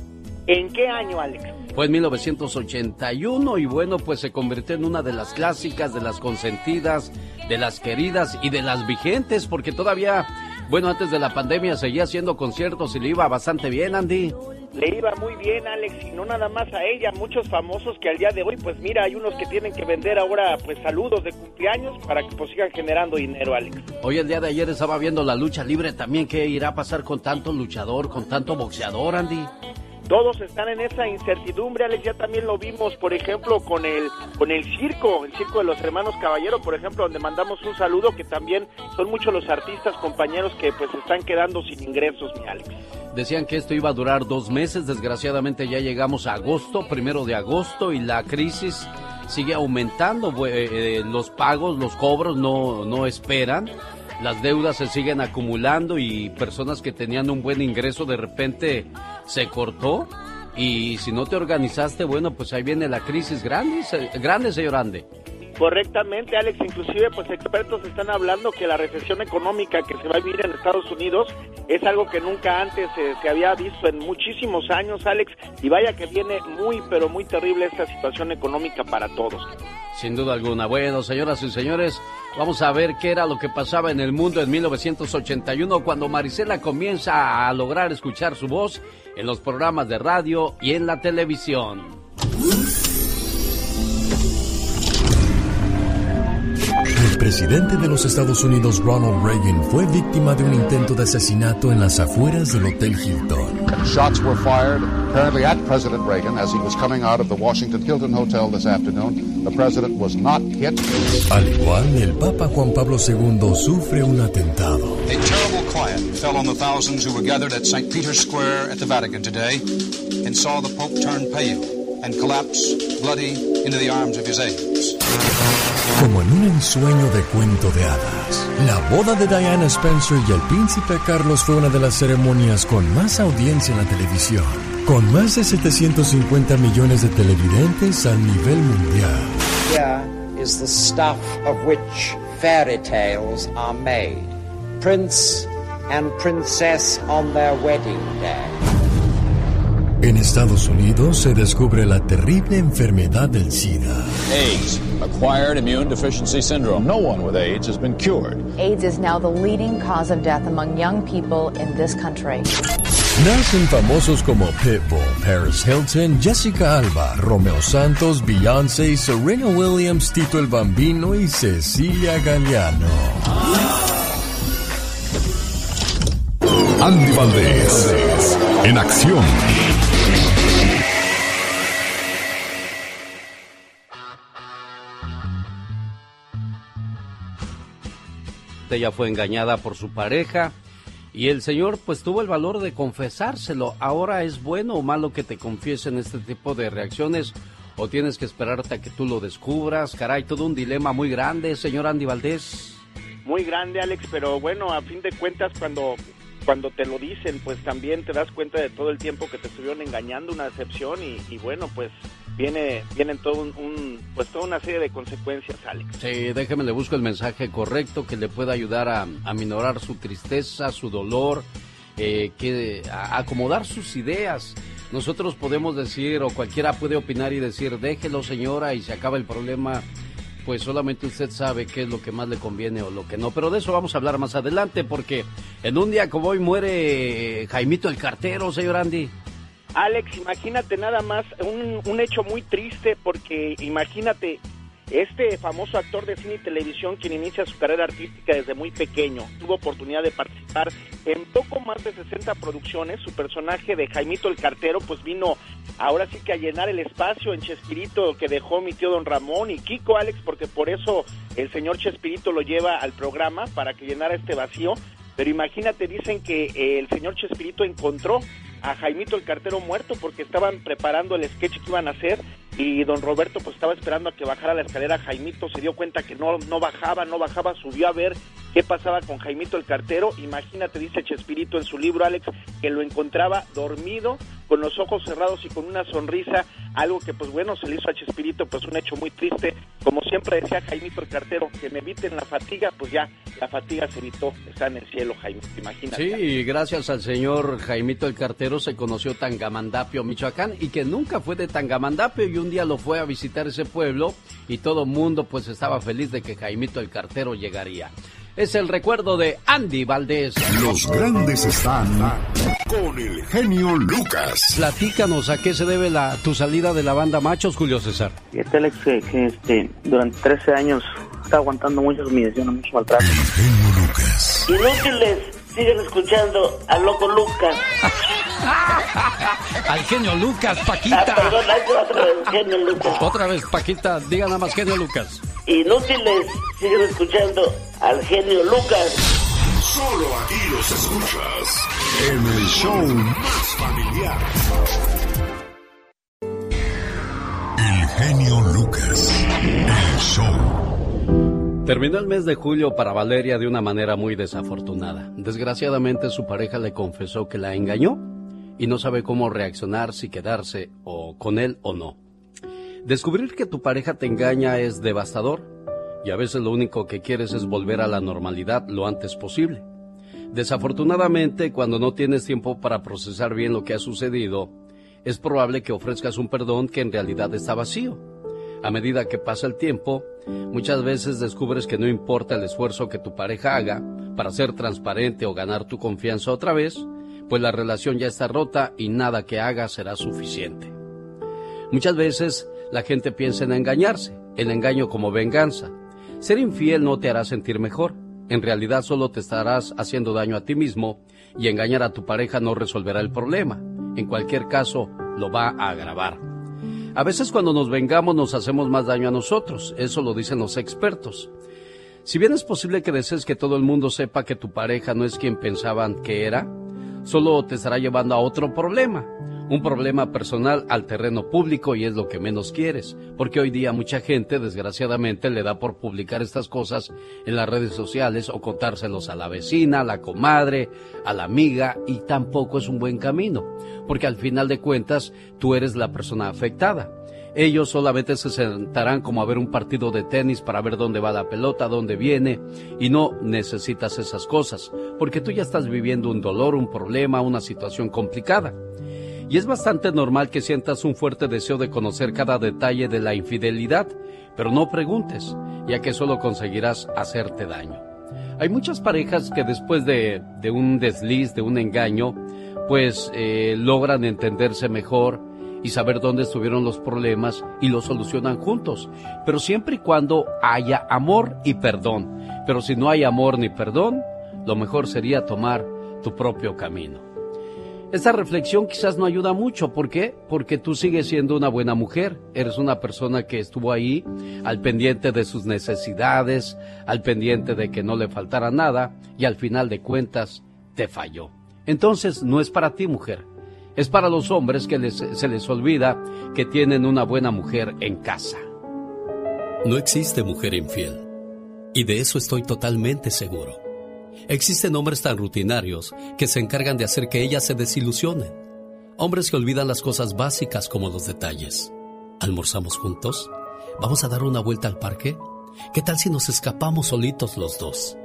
¿En qué año, Alex? Fue en 1981 y bueno, pues se convirtió en una de las clásicas, de las consentidas, de las queridas y de las vigentes, porque todavía, bueno, antes de la pandemia seguía haciendo conciertos y le iba bastante bien, Andy. Le iba muy bien, Alex, y no nada más a ella, muchos famosos que al día de hoy, pues mira, hay unos que tienen que vender ahora, pues saludos de cumpleaños para que pues sigan generando dinero, Alex. Hoy el día de ayer estaba viendo la lucha libre también, ¿qué irá a pasar con tanto luchador, con tanto boxeador, Andy? Todos están en esa incertidumbre, Alex, ya también lo vimos, por ejemplo, con el con el circo, el circo de los hermanos Caballero, por ejemplo, donde mandamos un saludo que también son muchos los artistas compañeros que pues están quedando sin ingresos, mi Alex. Decían que esto iba a durar dos meses, desgraciadamente ya llegamos a agosto, primero de agosto, y la crisis sigue aumentando, eh, los pagos, los cobros no, no esperan las deudas se siguen acumulando y personas que tenían un buen ingreso de repente se cortó y si no te organizaste, bueno, pues ahí viene la crisis grande, grande señor Ande. Correctamente, Alex. Inclusive, pues expertos están hablando que la recesión económica que se va a vivir en Estados Unidos es algo que nunca antes se había visto en muchísimos años, Alex. Y vaya que viene muy, pero muy terrible esta situación económica para todos. Sin duda alguna. Bueno, señoras y señores, vamos a ver qué era lo que pasaba en el mundo en 1981 cuando Marisela comienza a lograr escuchar su voz en los programas de radio y en la televisión. Presidente de los Estados Unidos, Ronald Reagan, fue víctima de un intento de asesinato en las afueras del Hotel Hilton. Shots were fired apparently at President Reagan as he was coming out of the Washington Hilton Hotel this afternoon. The president was not hit. Al igual, el Papa Juan Pablo II sufre un atentado. A terrible quiet fell on the thousands who were gathered at St. Peter's Square at the Vatican today and saw the Pope turn pale and collapse bloody into the arms of his aides. Como en un ensueño de cuento de hadas, la boda de Diana Spencer y el príncipe Carlos fue una de las ceremonias con más audiencia en la televisión, con más de 750 millones de televidentes a nivel mundial. Here is the stuff of which fairy tales are made. Prince and princess on their wedding day. En Estados Unidos se descubre la terrible enfermedad del SIDA. AIDS, acquired immune deficiency syndrome. No one with AIDS has been cured. AIDS is now the leading cause of death among young people in this country. Nacen famosos como Pitbull, Paris Hilton, Jessica Alba, Romeo Santos, Beyoncé, Serena Williams, Tito el Bambino y Cecilia Galeano. Andy Valdés, en acción. Ella fue engañada por su pareja y el Señor pues tuvo el valor de confesárselo. Ahora es bueno o malo que te confiesen este tipo de reacciones o tienes que esperarte a que tú lo descubras. Caray, todo un dilema muy grande, señor Andy Valdés. Muy grande, Alex, pero bueno, a fin de cuentas cuando cuando te lo dicen, pues también te das cuenta de todo el tiempo que te estuvieron engañando, una decepción y, y bueno, pues viene vienen todo un, pues toda una serie de consecuencias, Alex. Sí, déjeme le busco el mensaje correcto que le pueda ayudar a, a minorar su tristeza, su dolor, eh, que a acomodar sus ideas. Nosotros podemos decir o cualquiera puede opinar y decir déjelo señora y se acaba el problema pues solamente usted sabe qué es lo que más le conviene o lo que no. Pero de eso vamos a hablar más adelante porque en un día como hoy muere Jaimito el cartero, señor Andy. Alex, imagínate nada más un, un hecho muy triste porque imagínate este famoso actor de cine y televisión quien inicia su carrera artística desde muy pequeño, tuvo oportunidad de participar en poco más de 60 producciones, su personaje de Jaimito el Cartero pues vino ahora sí que a llenar el espacio en Chespirito que dejó mi tío Don Ramón y Kiko Alex porque por eso el señor Chespirito lo lleva al programa para que llenara este vacío, pero imagínate, dicen que eh, el señor Chespirito encontró a Jaimito el cartero muerto porque estaban preparando el sketch que iban a hacer y don Roberto pues estaba esperando a que bajara la escalera Jaimito se dio cuenta que no no bajaba no bajaba subió a ver qué pasaba con Jaimito el cartero. Imagínate dice Chespirito en su libro Alex que lo encontraba dormido con los ojos cerrados y con una sonrisa algo que pues bueno se le hizo a Chespirito pues un hecho muy triste como siempre decía Jaimito el cartero que me eviten la fatiga pues ya la fatiga se evitó está en el cielo Jaimito imagínate Sí, gracias al señor Jaimito el cartero se conoció Tangamandapio, Michoacán, y que nunca fue de Tangamandapio y un día lo fue a visitar ese pueblo y todo mundo pues estaba feliz de que Jaimito el cartero llegaría. Es el recuerdo de Andy Valdés. Los grandes están con el genio Lucas. Platícanos a qué se debe la, tu salida de la banda Machos, Julio César. Fíjate, Alex, que, que, este, durante 13 años está aguantando muchas humillaciones, mucho maltrato. Inútiles, siguen escuchando al loco Lucas. Al genio Lucas, Paquita. Ah, perdón, otra vez, genio Lucas. Otra vez, Paquita, diga nada más genio Lucas. Inútiles, siguen escuchando al genio Lucas. Solo aquí los escuchas en el show más familiar. El genio Lucas. El show. Terminó el mes de julio para Valeria de una manera muy desafortunada. Desgraciadamente su pareja le confesó que la engañó y no sabe cómo reaccionar si quedarse o con él o no. Descubrir que tu pareja te engaña es devastador y a veces lo único que quieres es volver a la normalidad lo antes posible. Desafortunadamente, cuando no tienes tiempo para procesar bien lo que ha sucedido, es probable que ofrezcas un perdón que en realidad está vacío. A medida que pasa el tiempo, muchas veces descubres que no importa el esfuerzo que tu pareja haga para ser transparente o ganar tu confianza otra vez, pues la relación ya está rota y nada que haga será suficiente. Muchas veces la gente piensa en engañarse, el engaño como venganza. Ser infiel no te hará sentir mejor, en realidad solo te estarás haciendo daño a ti mismo y engañar a tu pareja no resolverá el problema. En cualquier caso, lo va a agravar. A veces cuando nos vengamos nos hacemos más daño a nosotros, eso lo dicen los expertos. Si bien es posible que desees que todo el mundo sepa que tu pareja no es quien pensaban que era, solo te estará llevando a otro problema, un problema personal al terreno público y es lo que menos quieres, porque hoy día mucha gente desgraciadamente le da por publicar estas cosas en las redes sociales o contárselos a la vecina, a la comadre, a la amiga y tampoco es un buen camino, porque al final de cuentas tú eres la persona afectada. Ellos solamente se sentarán como a ver un partido de tenis para ver dónde va la pelota, dónde viene, y no necesitas esas cosas, porque tú ya estás viviendo un dolor, un problema, una situación complicada. Y es bastante normal que sientas un fuerte deseo de conocer cada detalle de la infidelidad, pero no preguntes, ya que solo conseguirás hacerte daño. Hay muchas parejas que después de, de un desliz, de un engaño, pues eh, logran entenderse mejor y saber dónde estuvieron los problemas y los solucionan juntos. Pero siempre y cuando haya amor y perdón. Pero si no hay amor ni perdón, lo mejor sería tomar tu propio camino. Esta reflexión quizás no ayuda mucho. ¿Por qué? Porque tú sigues siendo una buena mujer. Eres una persona que estuvo ahí al pendiente de sus necesidades, al pendiente de que no le faltara nada y al final de cuentas te falló. Entonces no es para ti mujer. Es para los hombres que se les olvida que tienen una buena mujer en casa. No existe mujer infiel. Y de eso estoy totalmente seguro. Existen hombres tan rutinarios que se encargan de hacer que ellas se desilusionen. Hombres que olvidan las cosas básicas como los detalles. ¿Almorzamos juntos? ¿Vamos a dar una vuelta al parque? ¿Qué tal si nos escapamos solitos los dos?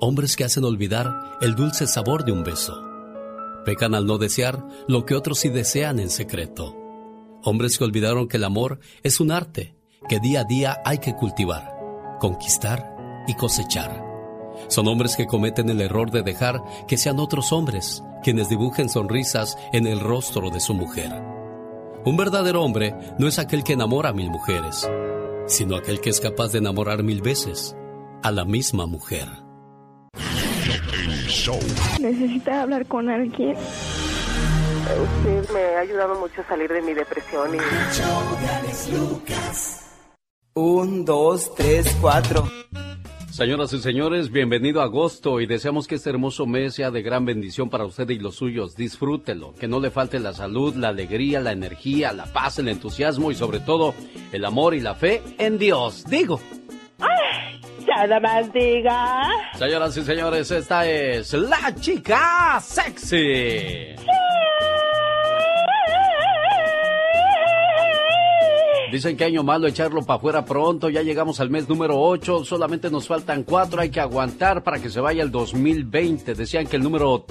Hombres que hacen olvidar el dulce sabor de un beso. Pecan al no desear lo que otros sí desean en secreto. Hombres que olvidaron que el amor es un arte que día a día hay que cultivar, conquistar y cosechar. Son hombres que cometen el error de dejar que sean otros hombres quienes dibujen sonrisas en el rostro de su mujer. Un verdadero hombre no es aquel que enamora a mil mujeres, sino aquel que es capaz de enamorar mil veces a la misma mujer. Necesita hablar con alguien. Usted me ha ayudado mucho a salir de mi depresión y... Un, dos, tres, cuatro. Señoras y señores, bienvenido a agosto y deseamos que este hermoso mes sea de gran bendición para usted y los suyos. Disfrútelo, que no le falte la salud, la alegría, la energía, la paz, el entusiasmo y sobre todo el amor y la fe en Dios. Digo. ¡Ay! Nada más diga. Señoras y señores, esta es la chica sexy. Dicen que año malo echarlo para afuera pronto, ya llegamos al mes número 8, solamente nos faltan 4, hay que aguantar para que se vaya el 2020. Decían que el número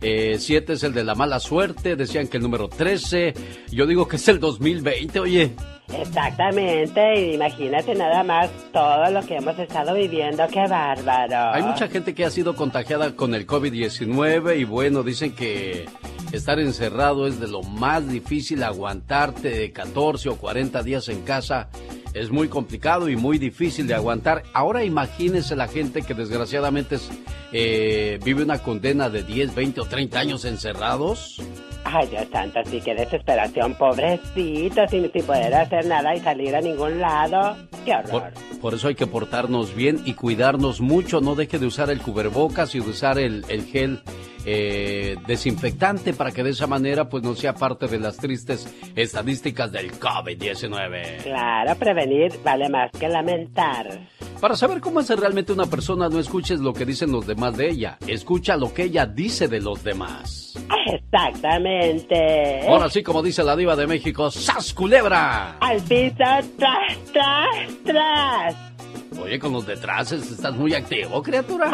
7 eh, es el de la mala suerte, decían que el número 13, yo digo que es el 2020, oye. Exactamente, imagínate nada más todo lo que hemos estado viviendo, qué bárbaro. Hay mucha gente que ha sido contagiada con el COVID-19 y bueno, dicen que Estar encerrado es de lo más difícil, aguantarte de 14 o 40 días en casa es muy complicado y muy difícil de aguantar. Ahora imagínese la gente que desgraciadamente eh, vive una condena de 10, 20 o 30 años encerrados. Ay, Dios santo, sí, qué desesperación, pobrecito, sin, poder hacer nada y salir a ningún lado. Qué horror. Por, eso hay que portarnos bien y cuidarnos mucho. No deje de usar el cubrebocas y de usar el, el gel eh, desinfectante para que de esa manera pues no sea parte de las tristes estadísticas del COVID-19. Claro, prevenir vale más que lamentar. Para saber cómo es realmente una persona, no escuches lo que dicen los demás de ella, escucha lo que ella dice de los demás. Exactamente. Ahora sí, como dice la diva de México, ¡Sas culebra! Al piso, tras, tras, tras. Oye, con los detrás estás muy activo, criatura.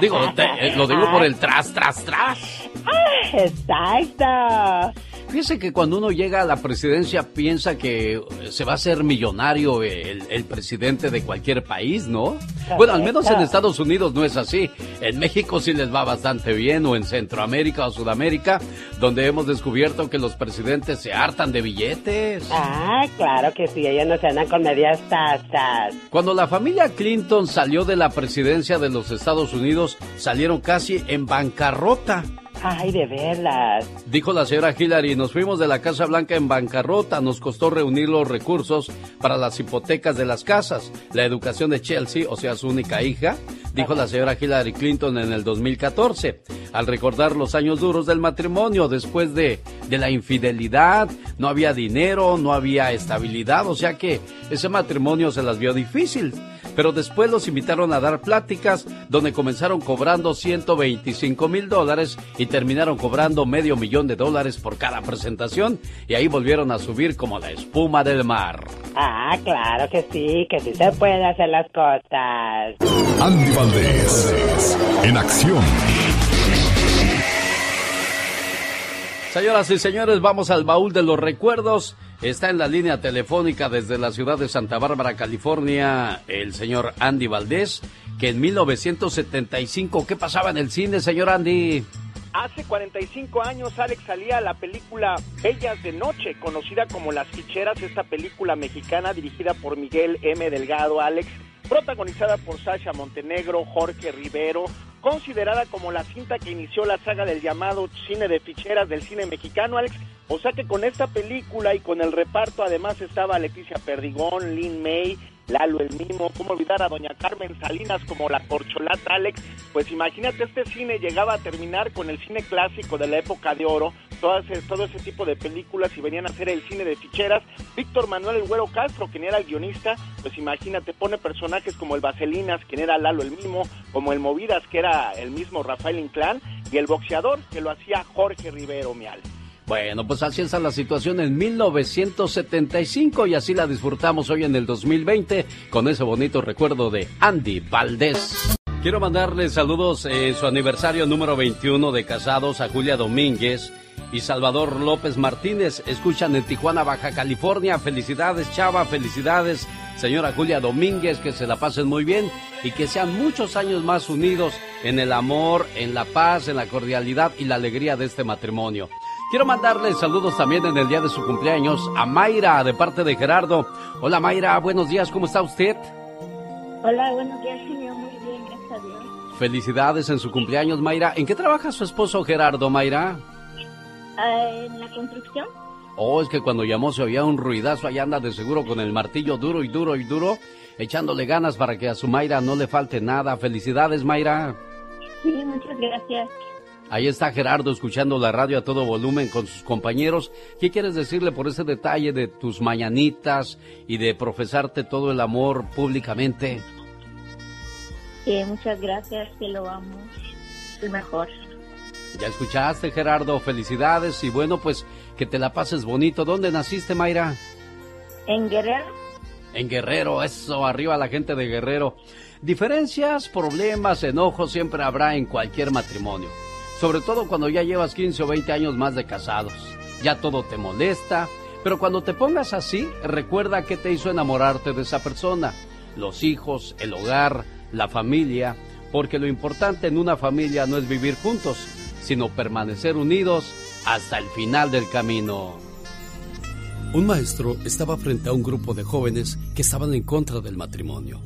digo, eh, lo digo por el tras, tras, tras. Exacto. Fíjese que cuando uno llega a la presidencia piensa que se va a ser millonario el, presidente de cualquier país, ¿no? Bueno, al menos en Estados Unidos no es así. En México sí les va bastante bien, o en Centroamérica o Sudamérica, donde hemos descubierto que los presidentes se hartan de billetes. Ah, claro que sí, ellos no se andan con medias tazas. Cuando la familia Clinton salió de la presidencia de los Estados Unidos, salieron casi en bancarrota. Ay, de veras. Dijo la señora Hillary, nos fuimos de la Casa Blanca en bancarrota, nos costó reunir los recursos para las hipotecas de las casas, la educación de Chelsea, o sea, su única hija, dijo la señora Hillary Clinton en el 2014, al recordar los años duros del matrimonio después de, de la infidelidad, no había dinero, no había estabilidad, o sea que ese matrimonio se las vio difícil. Pero después los invitaron a dar pláticas donde comenzaron cobrando 125 mil dólares y terminaron cobrando medio millón de dólares por cada presentación y ahí volvieron a subir como la espuma del mar. Ah, claro que sí, que sí se pueden hacer las cosas. Andy Valdés, en acción. Señoras y señores, vamos al baúl de los recuerdos. Está en la línea telefónica desde la ciudad de Santa Bárbara, California, el señor Andy Valdés, que en 1975, ¿qué pasaba en el cine, señor Andy? Hace 45 años Alex salía a la película Bellas de Noche, conocida como Las Ficheras, esta película mexicana dirigida por Miguel M. Delgado, Alex, protagonizada por Sasha Montenegro, Jorge Rivero, considerada como la cinta que inició la saga del llamado cine de ficheras del cine mexicano, Alex. O sea que con esta película y con el reparto además estaba Leticia Perdigón, Lynn May, Lalo el Mimo, cómo olvidar a doña Carmen Salinas como la corcholata Alex, pues imagínate este cine llegaba a terminar con el cine clásico de la época de oro, todo ese, todo ese tipo de películas y venían a hacer el cine de ficheras, Víctor Manuel El Güero Castro, quien era el guionista, pues imagínate, pone personajes como el Vaselinas, quien era Lalo el Mimo, como el Movidas, que era el mismo Rafael Inclán, y el boxeador, que lo hacía Jorge Rivero Mial. Bueno, pues así está la situación en 1975 y así la disfrutamos hoy en el 2020 con ese bonito recuerdo de Andy Valdés. Quiero mandarle saludos en su aniversario número 21 de casados a Julia Domínguez y Salvador López Martínez. Escuchan en Tijuana, Baja California. Felicidades, Chava, felicidades, señora Julia Domínguez, que se la pasen muy bien y que sean muchos años más unidos en el amor, en la paz, en la cordialidad y la alegría de este matrimonio. Quiero mandarle saludos también en el día de su cumpleaños a Mayra de parte de Gerardo. Hola Mayra, buenos días, ¿cómo está usted? Hola, buenos días, señor. Muy bien, gracias a Dios. Felicidades en su cumpleaños, Mayra. ¿En qué trabaja su esposo Gerardo, Mayra? Ah, en la construcción. Oh, es que cuando llamó se oía un ruidazo, allá anda de seguro con el martillo duro y duro y duro, echándole ganas para que a su Mayra no le falte nada. Felicidades, Mayra. Sí, muchas gracias. Ahí está Gerardo escuchando la radio a todo volumen con sus compañeros. ¿Qué quieres decirle por ese detalle de tus mañanitas y de profesarte todo el amor públicamente? Sí, muchas gracias, que lo amo. El mejor. Ya escuchaste, Gerardo. Felicidades y bueno, pues que te la pases bonito. ¿Dónde naciste, Mayra? En Guerrero. En Guerrero, eso, arriba la gente de Guerrero. Diferencias, problemas, enojos siempre habrá en cualquier matrimonio sobre todo cuando ya llevas 15 o 20 años más de casados. Ya todo te molesta, pero cuando te pongas así, recuerda qué te hizo enamorarte de esa persona. Los hijos, el hogar, la familia, porque lo importante en una familia no es vivir juntos, sino permanecer unidos hasta el final del camino. Un maestro estaba frente a un grupo de jóvenes que estaban en contra del matrimonio.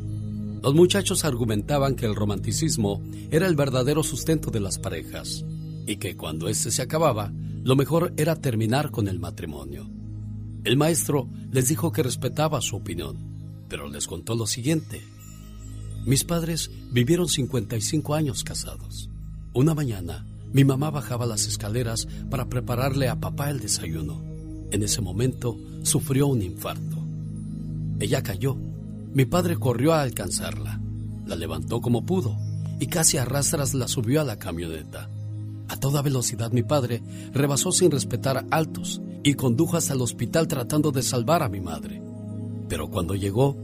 Los muchachos argumentaban que el romanticismo era el verdadero sustento de las parejas y que cuando éste se acababa, lo mejor era terminar con el matrimonio. El maestro les dijo que respetaba su opinión, pero les contó lo siguiente. Mis padres vivieron 55 años casados. Una mañana, mi mamá bajaba las escaleras para prepararle a papá el desayuno. En ese momento sufrió un infarto. Ella cayó mi padre corrió a alcanzarla, la levantó como pudo y casi a rastras la subió a la camioneta. A toda velocidad mi padre rebasó sin respetar altos y condujo hasta el hospital tratando de salvar a mi madre. Pero cuando llegó,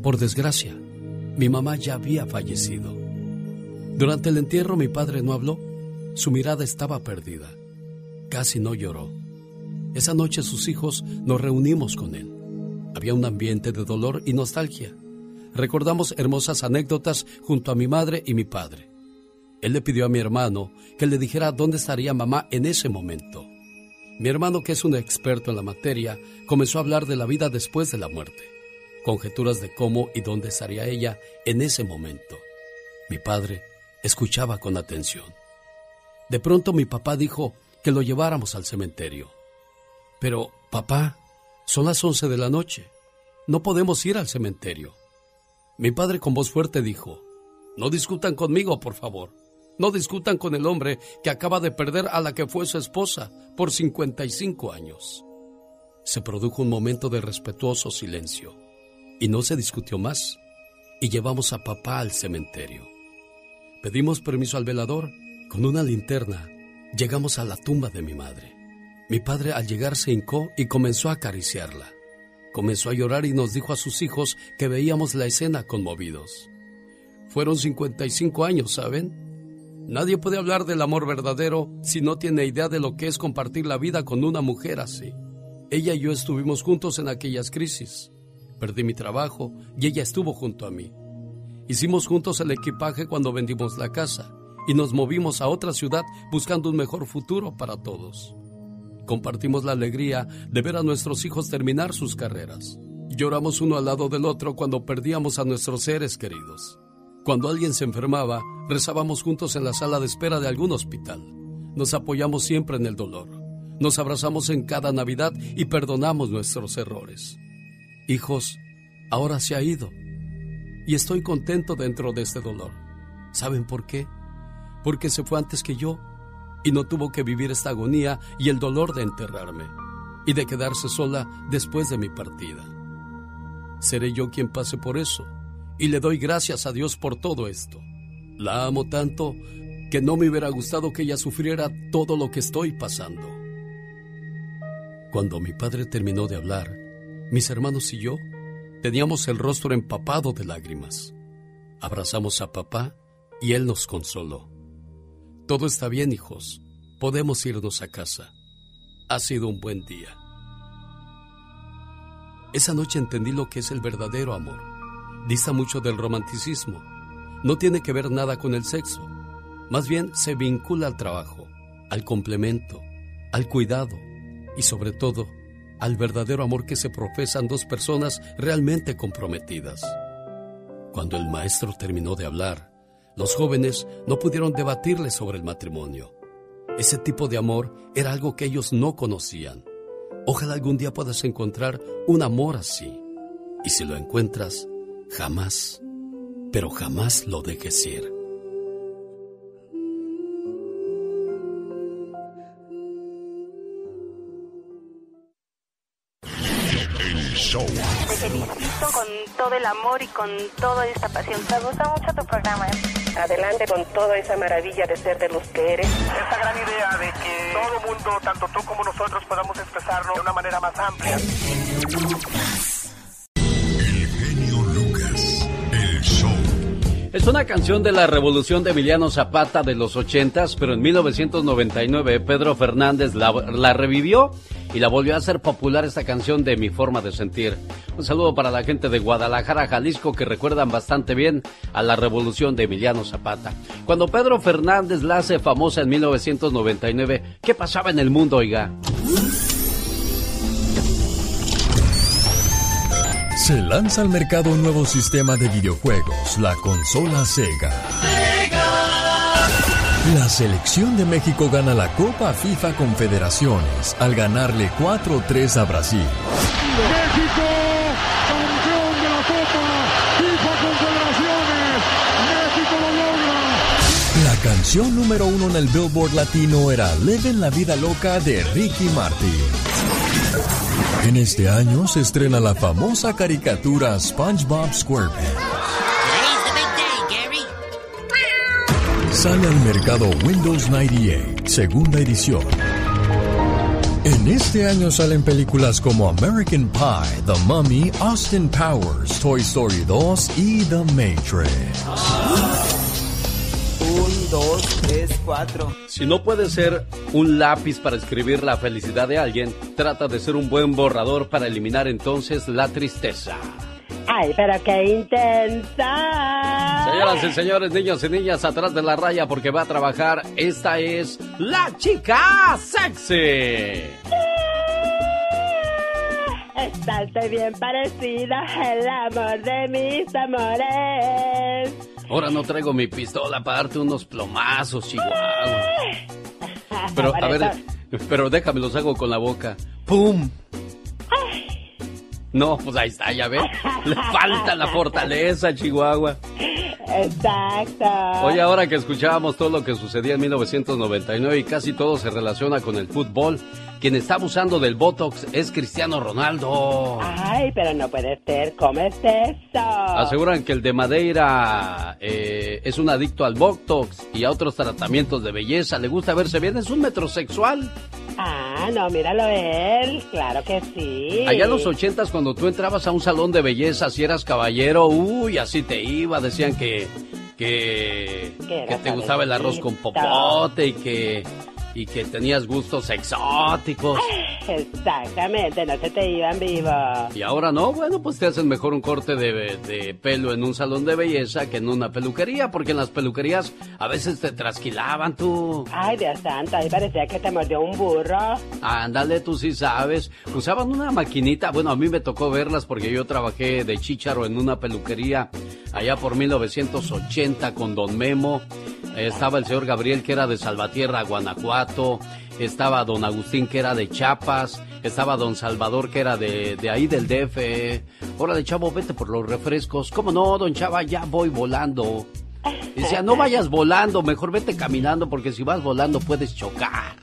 por desgracia, mi mamá ya había fallecido. Durante el entierro mi padre no habló, su mirada estaba perdida. Casi no lloró. Esa noche sus hijos nos reunimos con él. Había un ambiente de dolor y nostalgia. Recordamos hermosas anécdotas junto a mi madre y mi padre. Él le pidió a mi hermano que le dijera dónde estaría mamá en ese momento. Mi hermano, que es un experto en la materia, comenzó a hablar de la vida después de la muerte, conjeturas de cómo y dónde estaría ella en ese momento. Mi padre escuchaba con atención. De pronto mi papá dijo que lo lleváramos al cementerio. Pero, papá, son las once de la noche. No podemos ir al cementerio. Mi padre con voz fuerte dijo, No discutan conmigo, por favor. No discutan con el hombre que acaba de perder a la que fue su esposa por 55 años. Se produjo un momento de respetuoso silencio y no se discutió más y llevamos a papá al cementerio. Pedimos permiso al velador. Con una linterna llegamos a la tumba de mi madre. Mi padre al llegar se hincó y comenzó a acariciarla. Comenzó a llorar y nos dijo a sus hijos que veíamos la escena conmovidos. Fueron 55 años, ¿saben? Nadie puede hablar del amor verdadero si no tiene idea de lo que es compartir la vida con una mujer así. Ella y yo estuvimos juntos en aquellas crisis. Perdí mi trabajo y ella estuvo junto a mí. Hicimos juntos el equipaje cuando vendimos la casa y nos movimos a otra ciudad buscando un mejor futuro para todos. Compartimos la alegría de ver a nuestros hijos terminar sus carreras. Lloramos uno al lado del otro cuando perdíamos a nuestros seres queridos. Cuando alguien se enfermaba, rezábamos juntos en la sala de espera de algún hospital. Nos apoyamos siempre en el dolor. Nos abrazamos en cada Navidad y perdonamos nuestros errores. Hijos, ahora se ha ido. Y estoy contento dentro de este dolor. ¿Saben por qué? Porque se fue antes que yo y no tuvo que vivir esta agonía y el dolor de enterrarme y de quedarse sola después de mi partida. Seré yo quien pase por eso y le doy gracias a Dios por todo esto. La amo tanto que no me hubiera gustado que ella sufriera todo lo que estoy pasando. Cuando mi padre terminó de hablar, mis hermanos y yo teníamos el rostro empapado de lágrimas. Abrazamos a papá y él nos consoló. Todo está bien, hijos. Podemos irnos a casa. Ha sido un buen día. Esa noche entendí lo que es el verdadero amor dista mucho del romanticismo. No tiene que ver nada con el sexo. Más bien se vincula al trabajo, al complemento, al cuidado y sobre todo al verdadero amor que se profesan dos personas realmente comprometidas. Cuando el maestro terminó de hablar, los jóvenes no pudieron debatirle sobre el matrimonio. Ese tipo de amor era algo que ellos no conocían. Ojalá algún día puedas encontrar un amor así. Y si lo encuentras, Jamás, pero jamás lo dejes ir. El show. Felicito con todo el amor y con toda esta pasión. Me gusta mucho tu programa. ¿eh? Adelante con toda esa maravilla de ser de los que eres. Esta gran idea de que todo mundo, tanto tú como nosotros, podamos expresarlo de una manera más amplia. Es una canción de la revolución de Emiliano Zapata de los ochentas, pero en 1999 Pedro Fernández la, la, revivió y la volvió a hacer popular esta canción de Mi Forma de Sentir. Un saludo para la gente de Guadalajara, Jalisco, que recuerdan bastante bien a la revolución de Emiliano Zapata. Cuando Pedro Fernández la hace famosa en 1999, ¿qué pasaba en el mundo, oiga? Se lanza al mercado un nuevo sistema de videojuegos, la consola Sega. La selección de México gana la Copa FIFA Confederaciones al ganarle 4-3 a Brasil. México, campeón de la Copa FIFA Confederaciones. México lo logra. La canción número uno en el Billboard Latino era Living la Vida Loca de Ricky Martin. En este año se estrena la famosa caricatura SpongeBob SquarePants. Sale al mercado Windows 98, segunda edición. En este año salen películas como American Pie, The Mummy, Austin Powers, Toy Story 2 y The Matrix. Un, dos, tres, cuatro. Si no puedes ser un lápiz para escribir la felicidad de alguien, trata de ser un buen borrador para eliminar entonces la tristeza. Ay, pero qué intensa. Señoras y señores, niños y niñas, atrás de la raya porque va a trabajar. Esta es la chica sexy. Estoy bien parecida, el amor de mis amores. Ahora no traigo mi pistola para darte unos plomazos, chihuahua. Pero, a ver, pero déjame los hago con la boca. ¡Pum! No, pues ahí está, ya ves. Le falta la fortaleza, Chihuahua. Exacto. Oye, ahora que escuchábamos todo lo que sucedía en 1999 y casi todo se relaciona con el fútbol, quien está abusando del Botox es Cristiano Ronaldo. Ay, pero no puede ser. ¿Cómo es eso? Aseguran que el de Madeira eh, es un adicto al Botox y a otros tratamientos de belleza. Le gusta verse bien, es un metrosexual. Ah, no, míralo él, claro que sí. Allá en los ochentas, cuando tú entrabas a un salón de belleza, si eras caballero, uy, así te iba, decían que, que, que te gustaba el arroz con popote y que y que tenías gustos exóticos. Exactamente, no se te iban vivo. Y ahora no, bueno, pues te hacen mejor un corte de, de, pelo en un salón de belleza que en una peluquería, porque en las peluquerías a veces te trasquilaban tú. Ay, Dios santo, ahí parecía que te mordió un burro. Ándale, tú sí sabes. Usaban una maquinita, bueno, a mí me tocó verlas porque yo trabajé de chícharo en una peluquería allá por 1980 con Don Memo. Estaba el señor Gabriel que era de Salvatierra, Guanajuato. Estaba don Agustín que era de Chiapas. Estaba don Salvador que era de, de ahí del DF. de chavo, vete por los refrescos. ¿Cómo no, don Chava? Ya voy volando. Decía, no vayas volando, mejor vete caminando porque si vas volando puedes chocar.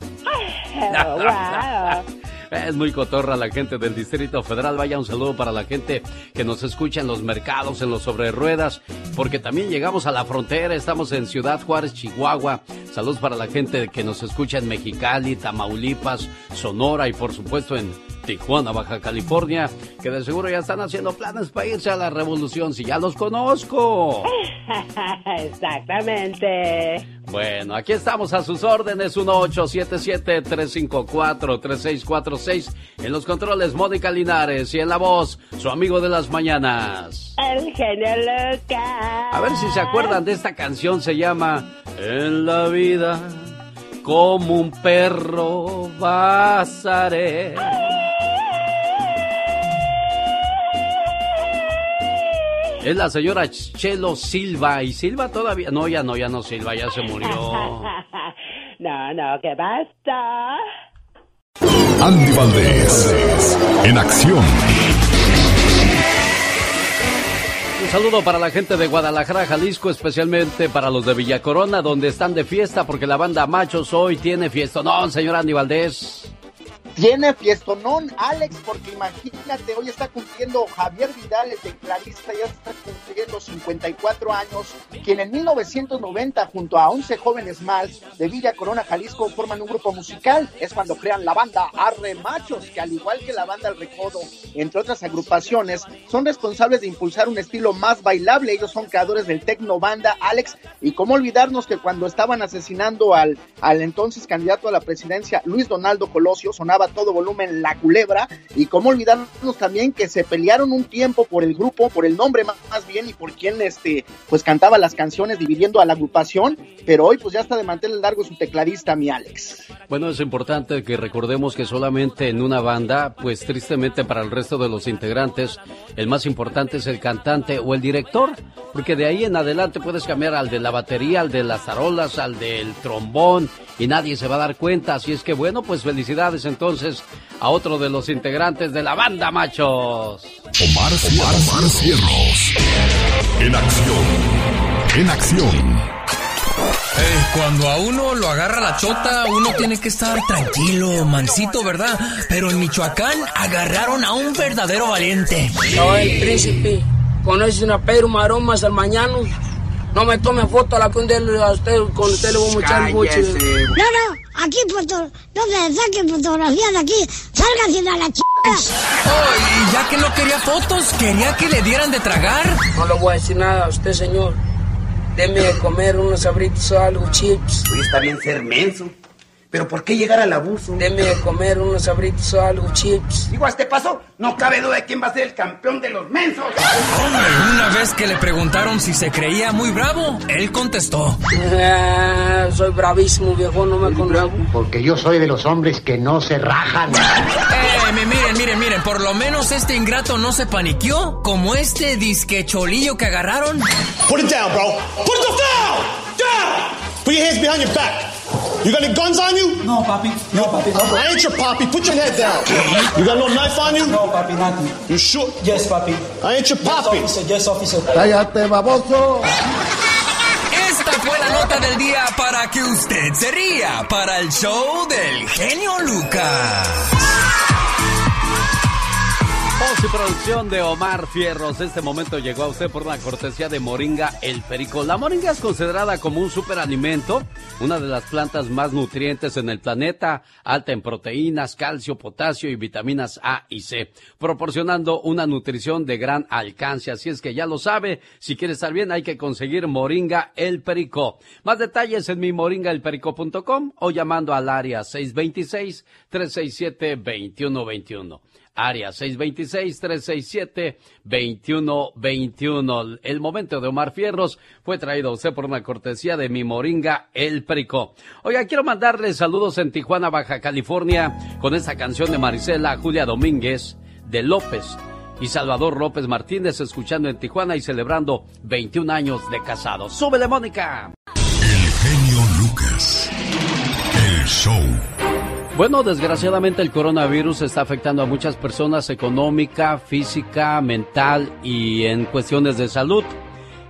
Es muy cotorra la gente del Distrito Federal. Vaya un saludo para la gente que nos escucha en los mercados, en los sobre ruedas, porque también llegamos a la frontera. Estamos en Ciudad Juárez, Chihuahua. Saludos para la gente que nos escucha en Mexicali, Tamaulipas, Sonora y por supuesto en Tijuana, Baja California, que de seguro ya están haciendo planes para irse a la revolución, si ya los conozco. Exactamente. Bueno, aquí estamos a sus órdenes, 1877-354-3646. En los controles, Mónica Linares y en la voz, su amigo de las mañanas. El genio Lucas. A ver si se acuerdan de esta canción, se llama En la vida como un perro basaré. Es la señora Chelo Silva. ¿Y Silva todavía? No, ya no, ya no Silva, ya se murió. no, no, que basta. Andy Valdés, en acción. Un saludo para la gente de Guadalajara, Jalisco, especialmente para los de Villa Corona, donde están de fiesta porque la banda Machos hoy tiene fiesta. No, señor Andy Valdés. Tiene fiestonón, Alex, porque imagínate, hoy está cumpliendo Javier Vidal, el tecladista, ya está cumpliendo 54 años, quien en 1990, junto a 11 jóvenes más de Villa Corona, Jalisco, forman un grupo musical. Es cuando crean la banda Arre Machos, que al igual que la banda El Recodo, entre otras agrupaciones, son responsables de impulsar un estilo más bailable. Ellos son creadores del Tecno Banda, Alex, y cómo olvidarnos que cuando estaban asesinando al, al entonces candidato a la presidencia, Luis Donaldo Colosio, sonaba todo volumen La Culebra. Y cómo olvidarnos también que se pelearon un tiempo por el grupo, por el nombre más, bien y por quien este pues cantaba las canciones dividiendo a la agrupación, pero hoy pues ya está de mantener largo su tecladista mi Alex. Bueno, es importante que recordemos que solamente en una banda, pues tristemente para el resto de los integrantes, el más importante es el cantante o el director, porque de ahí en adelante puedes cambiar al de la batería, al de las tarolas, al del trombón y nadie se va a dar cuenta, así es que bueno, pues felicidades entonces a otro de los integrantes de la banda Machos. Omar, Cierros. En acción. En acción. Eh, cuando a uno lo agarra la chota, uno tiene que estar tranquilo, mansito, ¿verdad? Pero en Michoacán agarraron a un verdadero valiente. Soy el príncipe. ¿Conoces una Pedro Maromas al mañana? No me tome foto a la que a usted, con usted le voy a echar No, no, aquí foto, no me saquen fotografías de aquí, salgan a la chica. Oh, y ya que no quería fotos, quería que le dieran de tragar. No le voy a decir nada a usted, señor. Deme de comer unos abritos o algo, chips. Uy, está bien ser menso. Pero ¿por qué llegar al abuso? Deme de comer unos sabritos o algo, chips. Digo, a este paso, no cabe duda de quién va a ser el campeón de los mensos. una vez que le preguntaron si se creía muy bravo, él contestó. Ah, soy bravísimo, viejo, no me conozco. Porque yo soy de los hombres que no se rajan. Eh, miren, miren, miren, por lo menos este ingrato no se paniqueó, como este disque cholillo que agarraron. Put it down, bro. Put it down! Down! Put your hands behind your back. You got any guns on you? No, papi. No, papi. No, I ain't your papi. Put your head down. You got no knife on you? No, papi, nothing. You sure? Yes, papi. I ain't your papi. Yes, officer. Yes, officer. Cállate, baboso. Esta fue la nota del día para que usted se ría para el show del genio Lucas. Voz y producción de Omar Fierros. Este momento llegó a usted por la cortesía de Moringa El Perico. La moringa es considerada como un superalimento, una de las plantas más nutrientes en el planeta, alta en proteínas, calcio, potasio y vitaminas A y C, proporcionando una nutrición de gran alcance. Así es que ya lo sabe, si quiere estar bien hay que conseguir Moringa El Perico. Más detalles en mi moringaelperico.com o llamando al área 626 367 2121 área 626-367-2121. El momento de Omar Fierros fue traído a usted por una cortesía de mi moringa El Perico. Oiga, quiero mandarle saludos en Tijuana, Baja California, con esta canción de Marisela Julia Domínguez de López y Salvador López Martínez escuchando en Tijuana y celebrando 21 años de casado. ¡Súbele, Mónica! El genio Lucas. El show. Bueno, desgraciadamente el coronavirus está afectando a muchas personas económica, física, mental y en cuestiones de salud.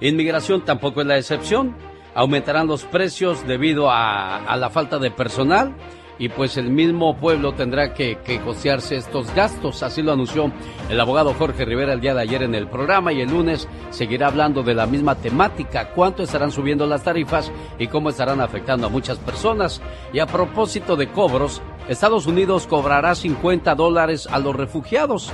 Inmigración tampoco es la excepción. Aumentarán los precios debido a, a la falta de personal y pues el mismo pueblo tendrá que, que, costearse estos gastos. Así lo anunció el abogado Jorge Rivera el día de ayer en el programa y el lunes seguirá hablando de la misma temática, cuánto estarán subiendo las tarifas y cómo estarán afectando a muchas personas. Y a propósito de cobros, Estados Unidos cobrará 50 dólares a los refugiados.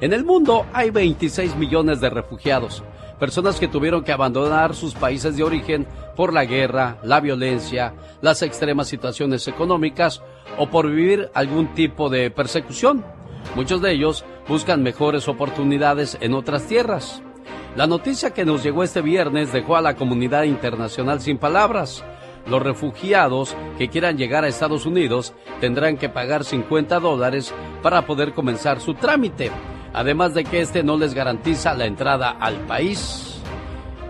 En el mundo hay 26 millones de refugiados personas que tuvieron que abandonar sus países de origen por la guerra, la violencia, las extremas situaciones económicas o por vivir algún tipo de persecución. Muchos de ellos buscan mejores oportunidades en otras tierras. La noticia que nos llegó este viernes dejó a la comunidad internacional sin palabras. Los refugiados que quieran llegar a Estados Unidos tendrán que pagar 50 dólares para poder comenzar su trámite además de que este no les garantiza la entrada al país.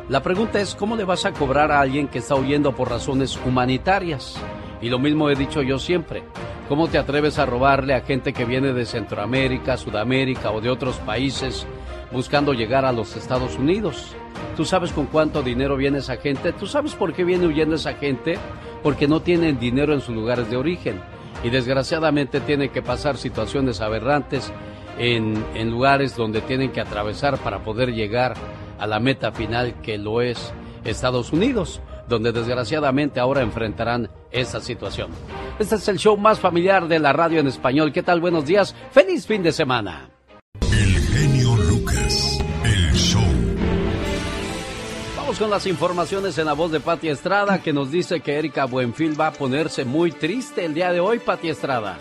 La pregunta es, ¿cómo le vas a cobrar a alguien que está huyendo por razones humanitarias? Y lo mismo he dicho yo siempre, ¿cómo te atreves a robarle a gente que viene de Centroamérica, Sudamérica o de otros países buscando llegar a los Estados Unidos? ¿Tú sabes con cuánto dinero viene esa gente? ¿Tú sabes por qué viene huyendo esa gente? Porque no tienen dinero en sus lugares de origen y desgraciadamente tienen que pasar situaciones aberrantes en, lugares donde tienen que atravesar para poder llegar a la meta final que lo es Estados Unidos, donde desgraciadamente ahora enfrentarán esa situación. Este es el show más familiar de la radio en español. ¿Qué tal? Buenos días. Feliz fin de semana. El genio Lucas, el show. Vamos con las informaciones en la voz de Pati Estrada que nos dice que Erika Buenfil va a ponerse muy triste el día de hoy, Pati Estrada.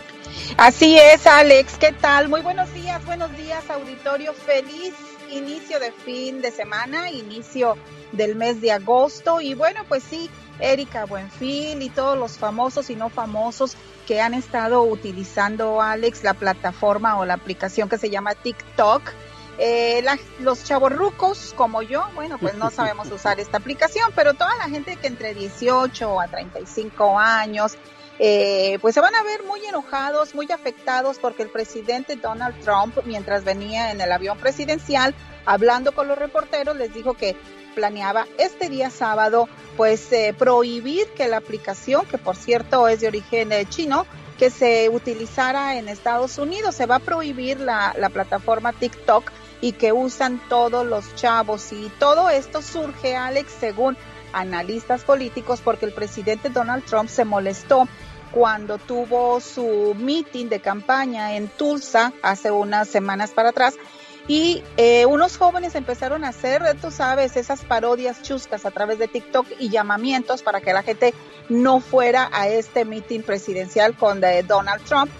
Así es, Alex. ¿Qué tal? Muy buenos días, buenos días, auditorio. Feliz inicio de fin de semana, inicio del mes de agosto. Y bueno, pues sí, Erika Buenfil y todos los famosos y no famosos que han estado utilizando, Alex, la plataforma o la aplicación que se llama TikTok. Eh, los chavorrucos como yo, bueno, pues no sabemos usar esta aplicación, pero toda la gente que entre 18 a 35 años eh, pues se van a ver muy enojados, muy afectados porque el presidente Donald Trump, mientras venía en el avión presidencial, hablando con los reporteros, les dijo que planeaba este día sábado, pues eh, prohibir que la aplicación, que por cierto es de origen eh, chino, que se utilizara en Estados Unidos. Se va a prohibir la, la plataforma TikTok y que usan todos los chavos. Y todo esto surge, Alex, según analistas políticos, porque el presidente Donald Trump se molestó cuando tuvo su meeting de campaña en Tulsa hace unas semanas para atrás y eh, unos jóvenes empezaron a hacer, tú sabes, esas parodias chuscas a través de TikTok y llamamientos para que la gente no fuera a este meeting presidencial con eh, Donald Trump.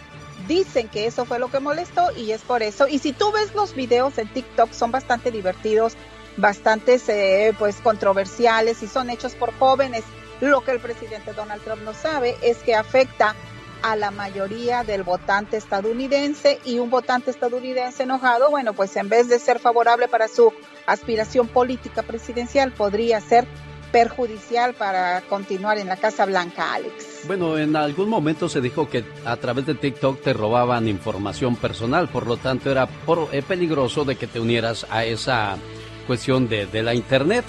Dicen que eso fue lo que molestó y es por eso. Y si tú ves los videos en TikTok son bastante divertidos, bastante eh, pues controversiales y son hechos por jóvenes lo que el presidente Donald Trump no sabe es que afecta a la mayoría del votante estadounidense y un votante estadounidense enojado, bueno, pues en vez de ser favorable para su aspiración política presidencial, podría ser perjudicial para continuar en la Casa Blanca, Alex. Bueno, en algún momento se dijo que a través de TikTok te robaban información personal, por lo tanto era eh, peligroso de que te unieras a esa cuestión de, de la Internet.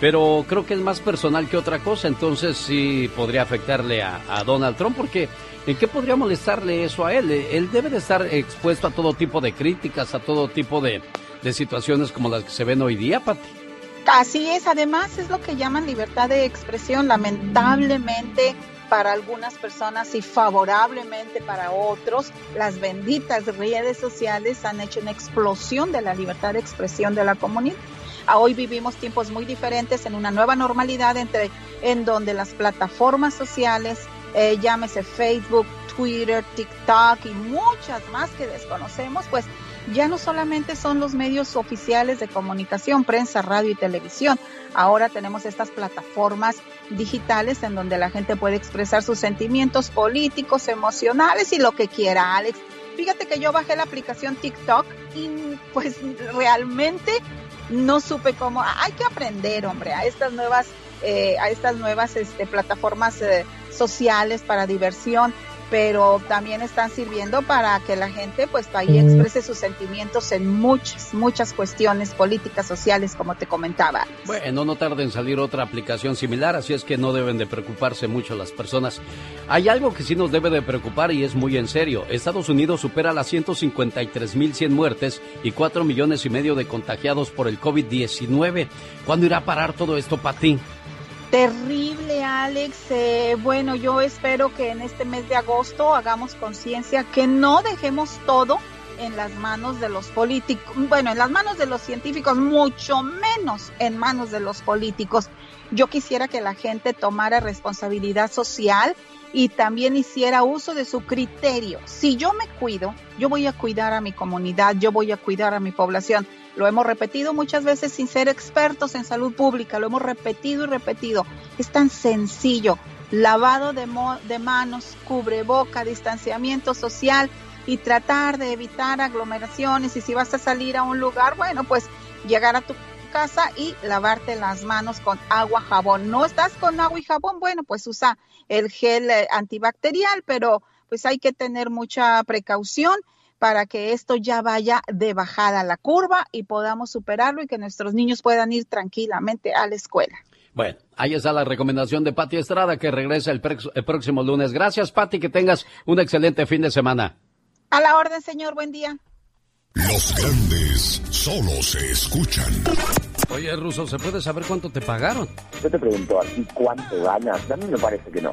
Pero creo que es más personal que otra cosa, entonces sí podría afectarle a, Donald Trump, porque ¿en qué podría molestarle eso a él? Él debe de estar expuesto a todo tipo de críticas, a todo tipo de, de situaciones como las que se ven hoy día, Pati. Así es, además es lo que llaman libertad de expresión. Lamentablemente para algunas personas y favorablemente para otros, las benditas redes sociales han hecho una explosión de la libertad de expresión de la comunidad. Hoy vivimos tiempos muy diferentes en una nueva normalidad entre en donde las plataformas sociales, eh, llámese Facebook, Twitter, TikTok y muchas más que desconocemos, pues ya no solamente son los medios oficiales de comunicación, prensa, radio y televisión. Ahora tenemos estas plataformas digitales en donde la gente puede expresar sus sentimientos políticos, emocionales y lo que quiera, Alex. Fíjate que yo bajé la aplicación TikTok y pues realmente no supe cómo. Hay que aprender, hombre, a estas nuevas, eh, a estas nuevas este, plataformas eh, sociales para diversión pero también están sirviendo para que la gente pues ahí exprese sus sentimientos en muchas, muchas cuestiones políticas, sociales, como te comentaba. Bueno, no tarda en salir otra aplicación similar, así es que no deben de preocuparse mucho las personas. Hay algo que sí nos debe de preocupar y es muy en serio. Estados Unidos supera las 153.100 muertes y 4 millones y medio de contagiados por el COVID-19. ¿Cuándo irá a parar todo esto para ti? Terrible, Alex. Eh, bueno, yo espero que en este mes de agosto hagamos conciencia, que no dejemos todo en las manos de los políticos, bueno, en las manos de los científicos, mucho menos en manos de los políticos. Yo quisiera que la gente tomara responsabilidad social y también hiciera uso de su criterio. Si yo me cuido, yo voy a cuidar a mi comunidad, yo voy a cuidar a mi población. Lo hemos repetido muchas veces sin ser expertos en salud pública, lo hemos repetido y repetido. Es tan sencillo. Lavado de, de manos, cubreboca, distanciamiento social y tratar de evitar aglomeraciones. Y si vas a salir a un lugar, bueno, pues llegar a tu casa y lavarte las manos con agua, jabón. No estás con agua y jabón, bueno, pues usa el gel eh, antibacterial, pero pues hay que tener mucha precaución para que esto ya vaya de bajada la curva y podamos superarlo y que nuestros niños puedan ir tranquilamente a la escuela. Bueno, ahí está la recomendación de Pati Estrada que regresa el, el próximo lunes. Gracias, Pati, que tengas un excelente fin de semana. A la orden, señor, buen día. Los grandes solo se escuchan. Oye, Ruso, ¿se puede saber cuánto te pagaron? Yo te pregunto a ti cuánto ganas. A mí me parece que no.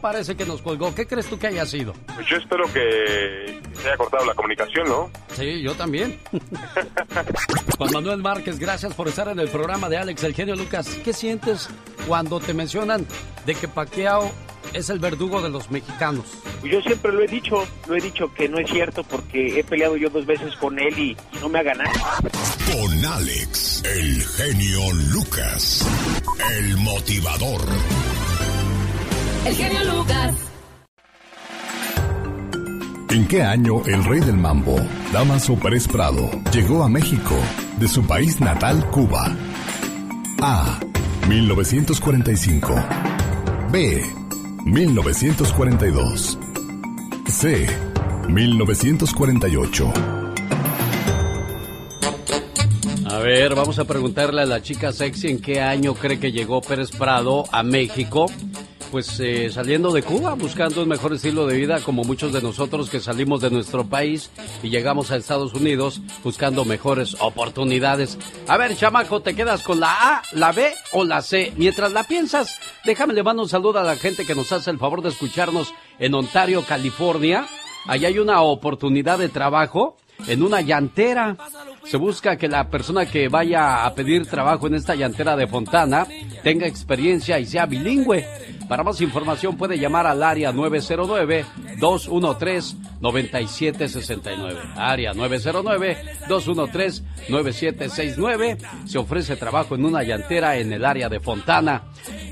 Parece que nos colgó. ¿Qué crees tú que haya sido? Pues yo espero que se haya cortado la comunicación, ¿no? Sí, yo también. Juan Manuel Márquez, gracias por estar en el programa de Alex, el genio Lucas. ¿Qué sientes cuando te mencionan de que Paquiao es el verdugo de los mexicanos? Yo siempre lo he dicho, lo he dicho que no es cierto porque he peleado yo dos veces con él y no me ha ganado. Con Alex, el genio Lucas, el motivador. El genio Lucas. ¿En qué año el rey del mambo, Damaso Pérez Prado, llegó a México de su país natal, Cuba? A. 1945. B. 1942. C. 1948. A ver, vamos a preguntarle a la chica sexy en qué año cree que llegó Pérez Prado a México pues eh, saliendo de Cuba, buscando un mejor estilo de vida, como muchos de nosotros que salimos de nuestro país y llegamos a Estados Unidos buscando mejores oportunidades. A ver, chamaco, ¿te quedas con la A, la B o la C? Mientras la piensas, déjame le mando un saludo a la gente que nos hace el favor de escucharnos en Ontario, California. Allá hay una oportunidad de trabajo en una llantera. Se busca que la persona que vaya a pedir trabajo en esta llantera de Fontana tenga experiencia y sea bilingüe. Para más información puede llamar al área 909-213-9769. Área 909-213-9769. Se ofrece trabajo en una llantera en el área de Fontana.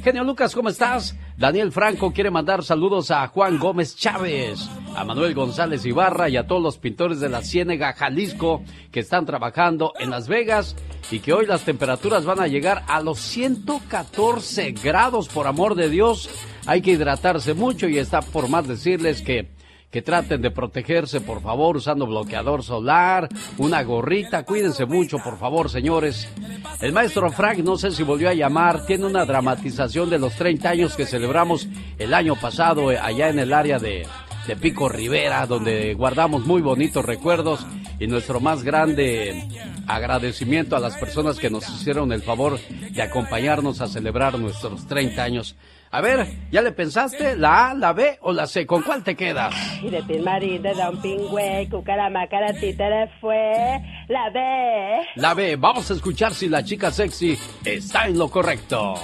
Genio Lucas, ¿cómo estás? Daniel Franco quiere mandar saludos a Juan Gómez Chávez, a Manuel González Ibarra y a todos los pintores de la Ciénega, Jalisco, que están trabajando en Las Vegas y que hoy las temperaturas van a llegar a los 114 grados, por amor de Dios. Hay que hidratarse mucho y está por más decirles que que traten de protegerse, por favor, usando bloqueador solar, una gorrita. Cuídense mucho, por favor, señores. El maestro Frank, no sé si volvió a llamar, tiene una dramatización de los 30 años que celebramos el año pasado eh, allá en el área de, de Pico Rivera, donde guardamos muy bonitos recuerdos y nuestro más grande agradecimiento a las personas que nos hicieron el favor de acompañarnos a celebrar nuestros 30 años. A ver, ¿ya le pensaste? ¿La A, la B o la C? ¿Con cuál te quedas? Y de ti marido, don pingüe, fue. La B. La B, vamos a escuchar si la chica sexy está en lo correcto.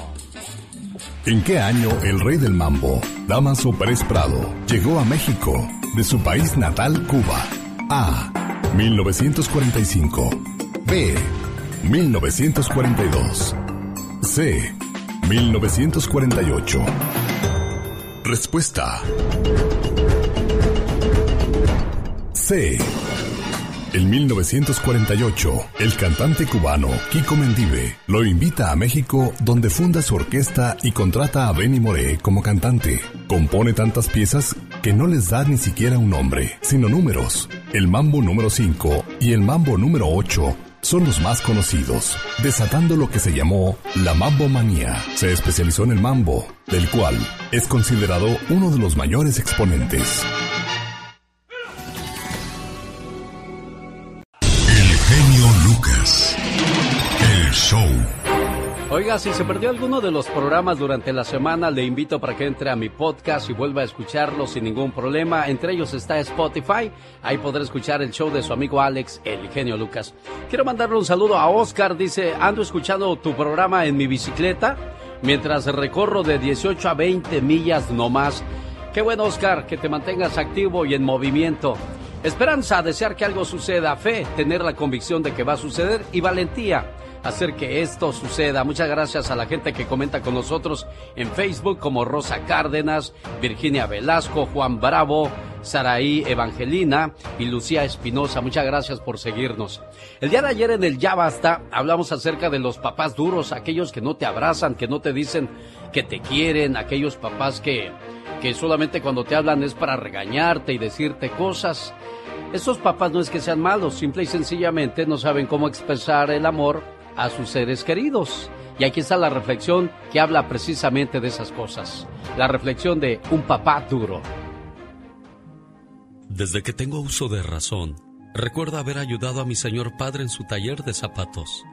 ¿En qué año el rey del mambo, Damaso Pérez Prado, llegó a México de su país natal, Cuba? A. 1945. B. 1942. C. 1948. Respuesta. C. En 1948, el cantante cubano Kiko Mendive lo invita a México donde funda su orquesta y contrata a Benny Moré como cantante. Compone tantas piezas que no les da ni siquiera un nombre, sino números. El mambo número 5 y el mambo número 8 son los más conocidos, desatando lo que se llamó la mambo manía. Se especializó en el mambo, del cual es considerado uno de los mayores exponentes. Show. Oiga, si se perdió alguno de los programas durante la semana, le invito para que entre a mi podcast y vuelva a escucharlo sin ningún problema. Entre ellos está Spotify. Ahí podrá escuchar el show de su amigo Alex, el genio Lucas. Quiero mandarle un saludo a Oscar. Dice, ando escuchando tu programa en mi bicicleta mientras recorro de 18 a 20 millas nomás. Qué bueno, Oscar, que te mantengas activo y en movimiento. Esperanza, desear que algo suceda. Fe, tener la convicción de que va a suceder. Y valentía hacer que esto suceda. Muchas gracias a la gente que comenta con nosotros en Facebook como Rosa Cárdenas, Virginia Velasco, Juan Bravo, Saraí Evangelina y Lucía Espinosa. Muchas gracias por seguirnos. El día de ayer en el Ya Basta hablamos acerca de los papás duros, aquellos que no te abrazan, que no te dicen que te quieren, aquellos papás que, que solamente cuando te hablan es para regañarte y decirte cosas. Esos papás no es que sean malos, simple y sencillamente no saben cómo expresar el amor a sus seres queridos. Y aquí está la reflexión que habla precisamente de esas cosas. La reflexión de un papá duro. Desde que tengo uso de razón, recuerdo haber ayudado a mi señor padre en su taller de zapatos.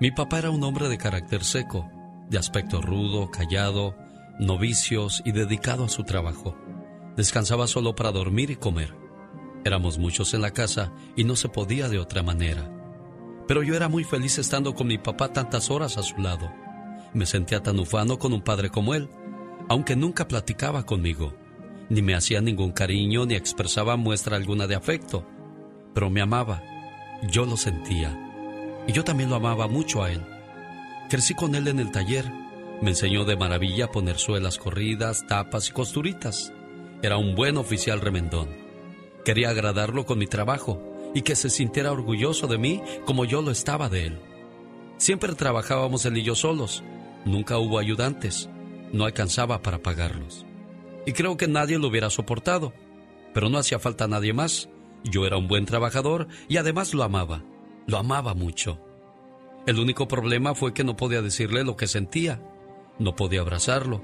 Mi papá era un hombre de carácter seco, de aspecto rudo, callado, novicios y dedicado a su trabajo. Descansaba solo para dormir y comer. Éramos muchos en la casa y no se podía de otra manera. Pero yo era muy feliz estando con mi papá tantas horas a su lado. Me sentía tan ufano con un padre como él, aunque nunca platicaba conmigo, ni me hacía ningún cariño ni expresaba muestra alguna de afecto. Pero me amaba, yo lo sentía, y yo también lo amaba mucho a él. Crecí con él en el taller, me enseñó de maravilla a poner suelas corridas, tapas y costuritas. Era un buen oficial remendón. Quería agradarlo con mi trabajo y que se sintiera orgulloso de mí como yo lo estaba de él. Siempre trabajábamos él y yo solos, nunca hubo ayudantes, no alcanzaba para pagarlos. Y creo que nadie lo hubiera soportado, pero no hacía falta nadie más. Yo era un buen trabajador y además lo amaba, lo amaba mucho. El único problema fue que no podía decirle lo que sentía, no podía abrazarlo.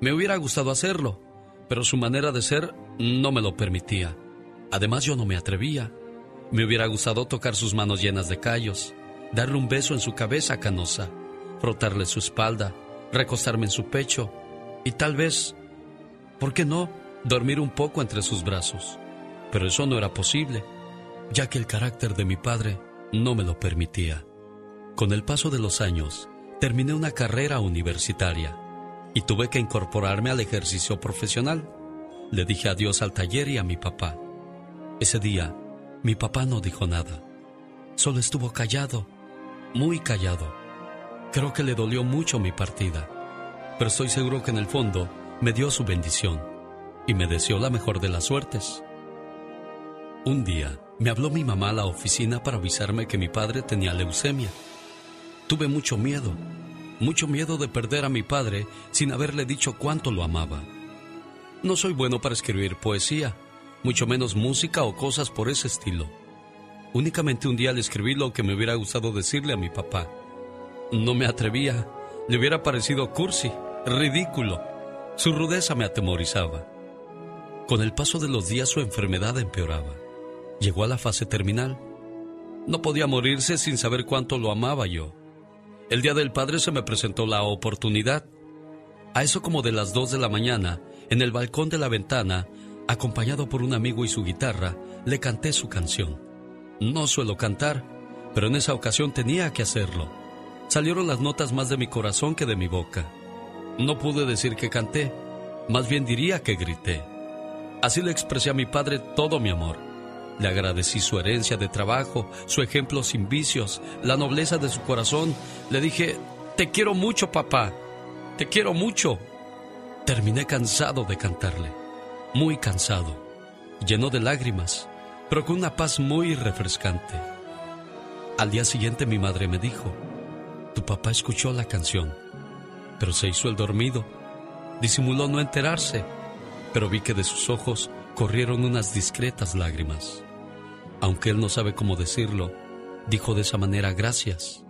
Me hubiera gustado hacerlo, pero su manera de ser no me lo permitía. Además yo no me atrevía. Me hubiera gustado tocar sus manos llenas de callos, darle un beso en su cabeza canosa, frotarle su espalda, recostarme en su pecho y tal vez, ¿por qué no?, dormir un poco entre sus brazos. Pero eso no era posible, ya que el carácter de mi padre no me lo permitía. Con el paso de los años, terminé una carrera universitaria y tuve que incorporarme al ejercicio profesional. Le dije adiós al taller y a mi papá. Ese día, mi papá no dijo nada. Solo estuvo callado, muy callado. Creo que le dolió mucho mi partida, pero estoy seguro que en el fondo me dio su bendición y me deseó la mejor de las suertes. Un día me habló mi mamá a la oficina para avisarme que mi padre tenía leucemia. Tuve mucho miedo, mucho miedo de perder a mi padre sin haberle dicho cuánto lo amaba. No soy bueno para escribir poesía, mucho menos música o cosas por ese estilo. Únicamente un día le escribí lo que me hubiera gustado decirle a mi papá. No me atrevía, le hubiera parecido cursi, ridículo. Su rudeza me atemorizaba. Con el paso de los días su enfermedad empeoraba. Llegó a la fase terminal. No podía morirse sin saber cuánto lo amaba yo. El día del padre se me presentó la oportunidad. A eso como de las dos de la mañana, en el balcón de la ventana, acompañado por un amigo y su guitarra, le canté su canción. No suelo cantar, pero en esa ocasión tenía que hacerlo. Salieron las notas más de mi corazón que de mi boca. No pude decir que canté, más bien diría que grité. Así le expresé a mi padre todo mi amor. Le agradecí su herencia de trabajo, su ejemplo sin vicios, la nobleza de su corazón. Le dije, te quiero mucho, papá. Te quiero mucho. Terminé cansado de cantarle, muy cansado, lleno de lágrimas, pero con una paz muy refrescante. Al día siguiente mi madre me dijo, tu papá escuchó la canción, pero se hizo el dormido. Disimuló no enterarse, pero vi que de sus ojos corrieron unas discretas lágrimas. Aunque él no sabe cómo decirlo, dijo de esa manera gracias.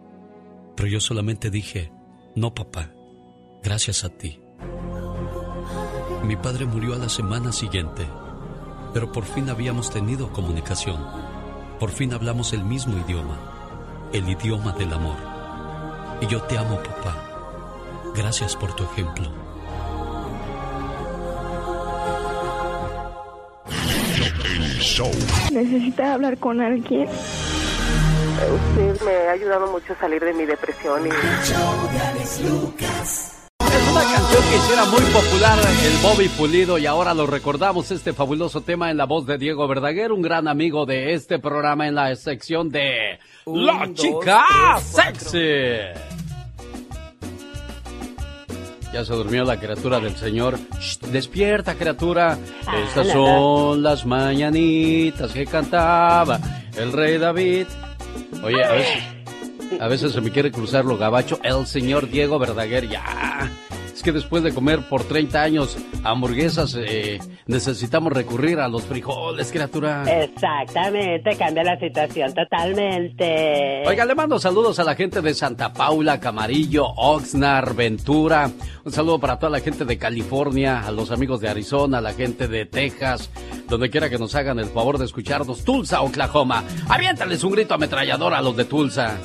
Pero yo solamente dije, no papá, gracias a ti. Mi padre murió a la semana siguiente, pero por fin habíamos tenido comunicación. Por fin hablamos el mismo idioma, el idioma del amor. Y yo te amo, papá. Gracias por tu ejemplo. Necesita hablar con alguien. Usted me ha ayudado mucho a salir de mi depresión y... Una canción que hiciera muy popular el Bobby Pulido y ahora lo recordamos este fabuloso tema en la voz de Diego Verdaguer, un gran amigo de este programa en la sección de La Chica Sexy. Ya se durmió la criatura del Señor. Shh, despierta, criatura. Estas son las mañanitas que cantaba el rey David. Oye, a veces, a veces se me quiere cruzar lo gabacho. El señor Diego Verdaguer, ya. Que después de comer por 30 años hamburguesas, eh, necesitamos recurrir a los frijoles, criatura. Exactamente, cambia la situación totalmente. Oiga, le mando saludos a la gente de Santa Paula, Camarillo, Oxnard, Ventura. Un saludo para toda la gente de California, a los amigos de Arizona, a la gente de Texas, donde quiera que nos hagan el favor de escucharnos. Tulsa, Oklahoma. Aviéntales un grito ametrallador a los de Tulsa.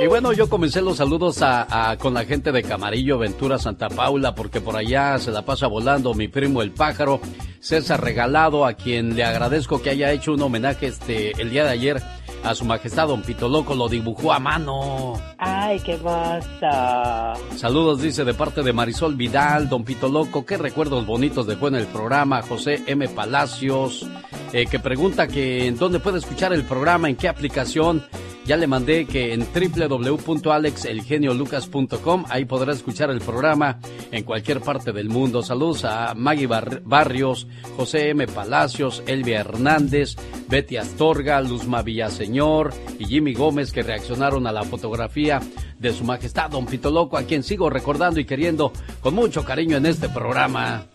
Y bueno, yo comencé los saludos a, a- con la gente de Camarillo, Ventura, Santa Paula, porque por allá se la pasa volando mi primo el pájaro, César Regalado, a quien le agradezco que haya hecho un homenaje este el día de ayer a su majestad Don Pito Loco, lo dibujó a mano. Ay, qué hermoso. Saludos, dice, de parte de Marisol Vidal, Don Pito Loco, qué recuerdos bonitos dejó en el programa, José M. Palacios, eh, que pregunta que en dónde puede escuchar el programa, en qué aplicación. Ya le mandé que en www.alexelgeniolucas.com ahí podrá escuchar el programa en cualquier parte del mundo. Saludos a Maggie Bar- Barrios, José M. Palacios, Elvia Hernández, Betty Astorga, Luzma Villaseñor y Jimmy Gómez que reaccionaron a la fotografía de su majestad Don Pito Loco, a quien sigo recordando y queriendo con mucho cariño en este programa.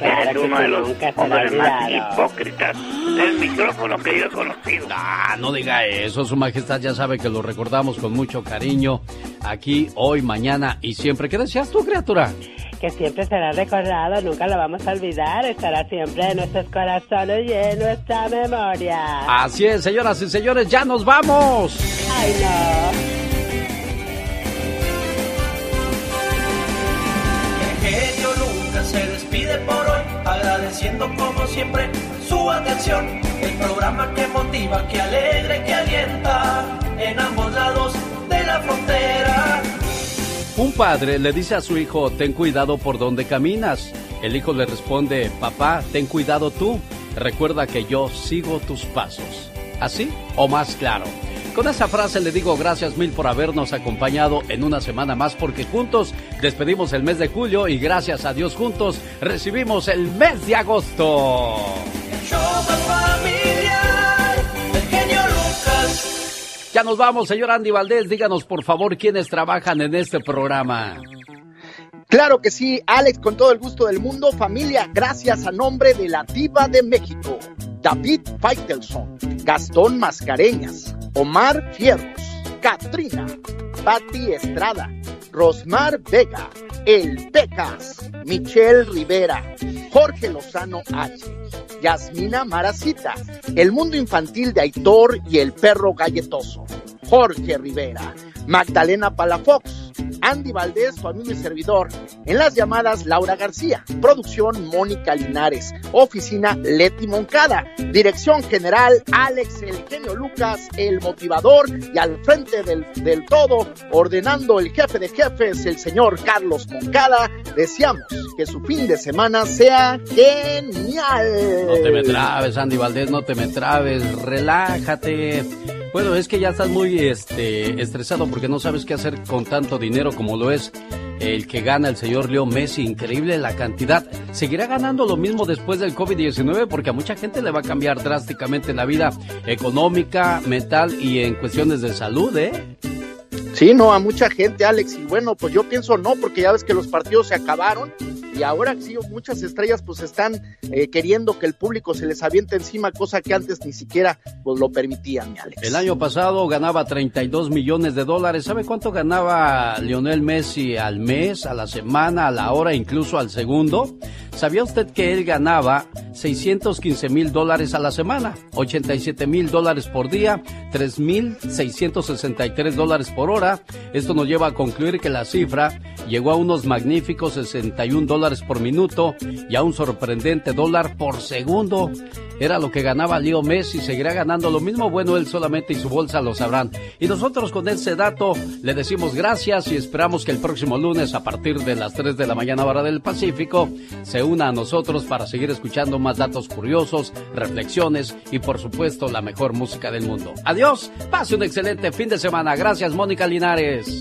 Es uno de los nunca se hombres más hipócritas del micrófono que yo he conocido. Ah, no diga eso, su majestad ya sabe que lo recordamos con mucho cariño aquí, hoy, mañana y siempre. ¿Qué decías tú, criatura? Que siempre será recordado, nunca lo vamos a olvidar, estará siempre en nuestros corazones y en nuestra memoria. Así es, señoras y señores, ya nos vamos. Ay, no. Se despide por agradeciendo como siempre su atención. El programa que motiva, que alegra, que alienta en ambos lados de la frontera. Un padre le dice a su hijo, ten cuidado por donde caminas. El hijo le responde, papá, ten cuidado tú. Recuerda que yo sigo tus pasos. ¿Así o más claro? Con esa frase le digo gracias mil por habernos acompañado en una semana más porque juntos despedimos el mes de julio y gracias a Dios juntos recibimos el mes de agosto. Ya nos vamos, señor Andy Valdés. Díganos, por favor, quiénes trabajan en este programa. Claro que sí, Alex, con todo el gusto del mundo, familia, gracias a nombre de la Diva de México, David Faitelson, Gastón Mascareñas, Omar Fierros, Katrina, Patti Estrada, Rosmar Vega, El Pecas, Michelle Rivera, Jorge Lozano H, Yasmina Maracita, El Mundo Infantil de Aitor y El Perro Galletoso, Jorge Rivera, Magdalena Palafox, Andy Valdés, su amigo y servidor. En las llamadas, Laura García. Producción, Mónica Linares. Oficina, Leti Moncada. Dirección general, Alex El Genio Lucas, el motivador. Y al frente del, del todo, ordenando el jefe de jefes, el señor Carlos Moncada. Deseamos que su fin de semana sea genial. No te me trabes, Andy Valdés, no te me trabes. Relájate. Bueno, es que ya estás muy este, estresado porque no sabes qué hacer con tanto dinero como lo es el que gana el señor Leo Messi. Increíble la cantidad. ¿Seguirá ganando lo mismo después del COVID-19? Porque a mucha gente le va a cambiar drásticamente la vida económica, mental y en cuestiones de salud, ¿eh? Sí, no, a mucha gente, Alex. Y bueno, pues yo pienso no, porque ya ves que los partidos se acabaron y ahora sí muchas estrellas pues están eh, queriendo que el público se les aviente encima, cosa que antes ni siquiera pues lo permitían, Alex. El año pasado ganaba 32 millones de dólares. ¿Sabe cuánto ganaba Lionel Messi al mes, a la semana, a la hora, incluso al segundo? ¿Sabía usted que él ganaba 615 mil dólares a la semana, 87 mil dólares por día, 3 mil 663 dólares por Esto nos lleva a concluir que la cifra llegó a unos magníficos 61 dólares por minuto y a un sorprendente dólar por segundo. Era lo que ganaba Leo Messi, seguirá ganando lo mismo. Bueno, él solamente y su bolsa lo sabrán. Y nosotros con ese dato le decimos gracias y esperamos que el próximo lunes a partir de las 3 de la mañana hora del Pacífico se una a nosotros para seguir escuchando más datos curiosos, reflexiones y por supuesto la mejor música del mundo. Adiós, pase un excelente fin de semana. Gracias Mónica Linares.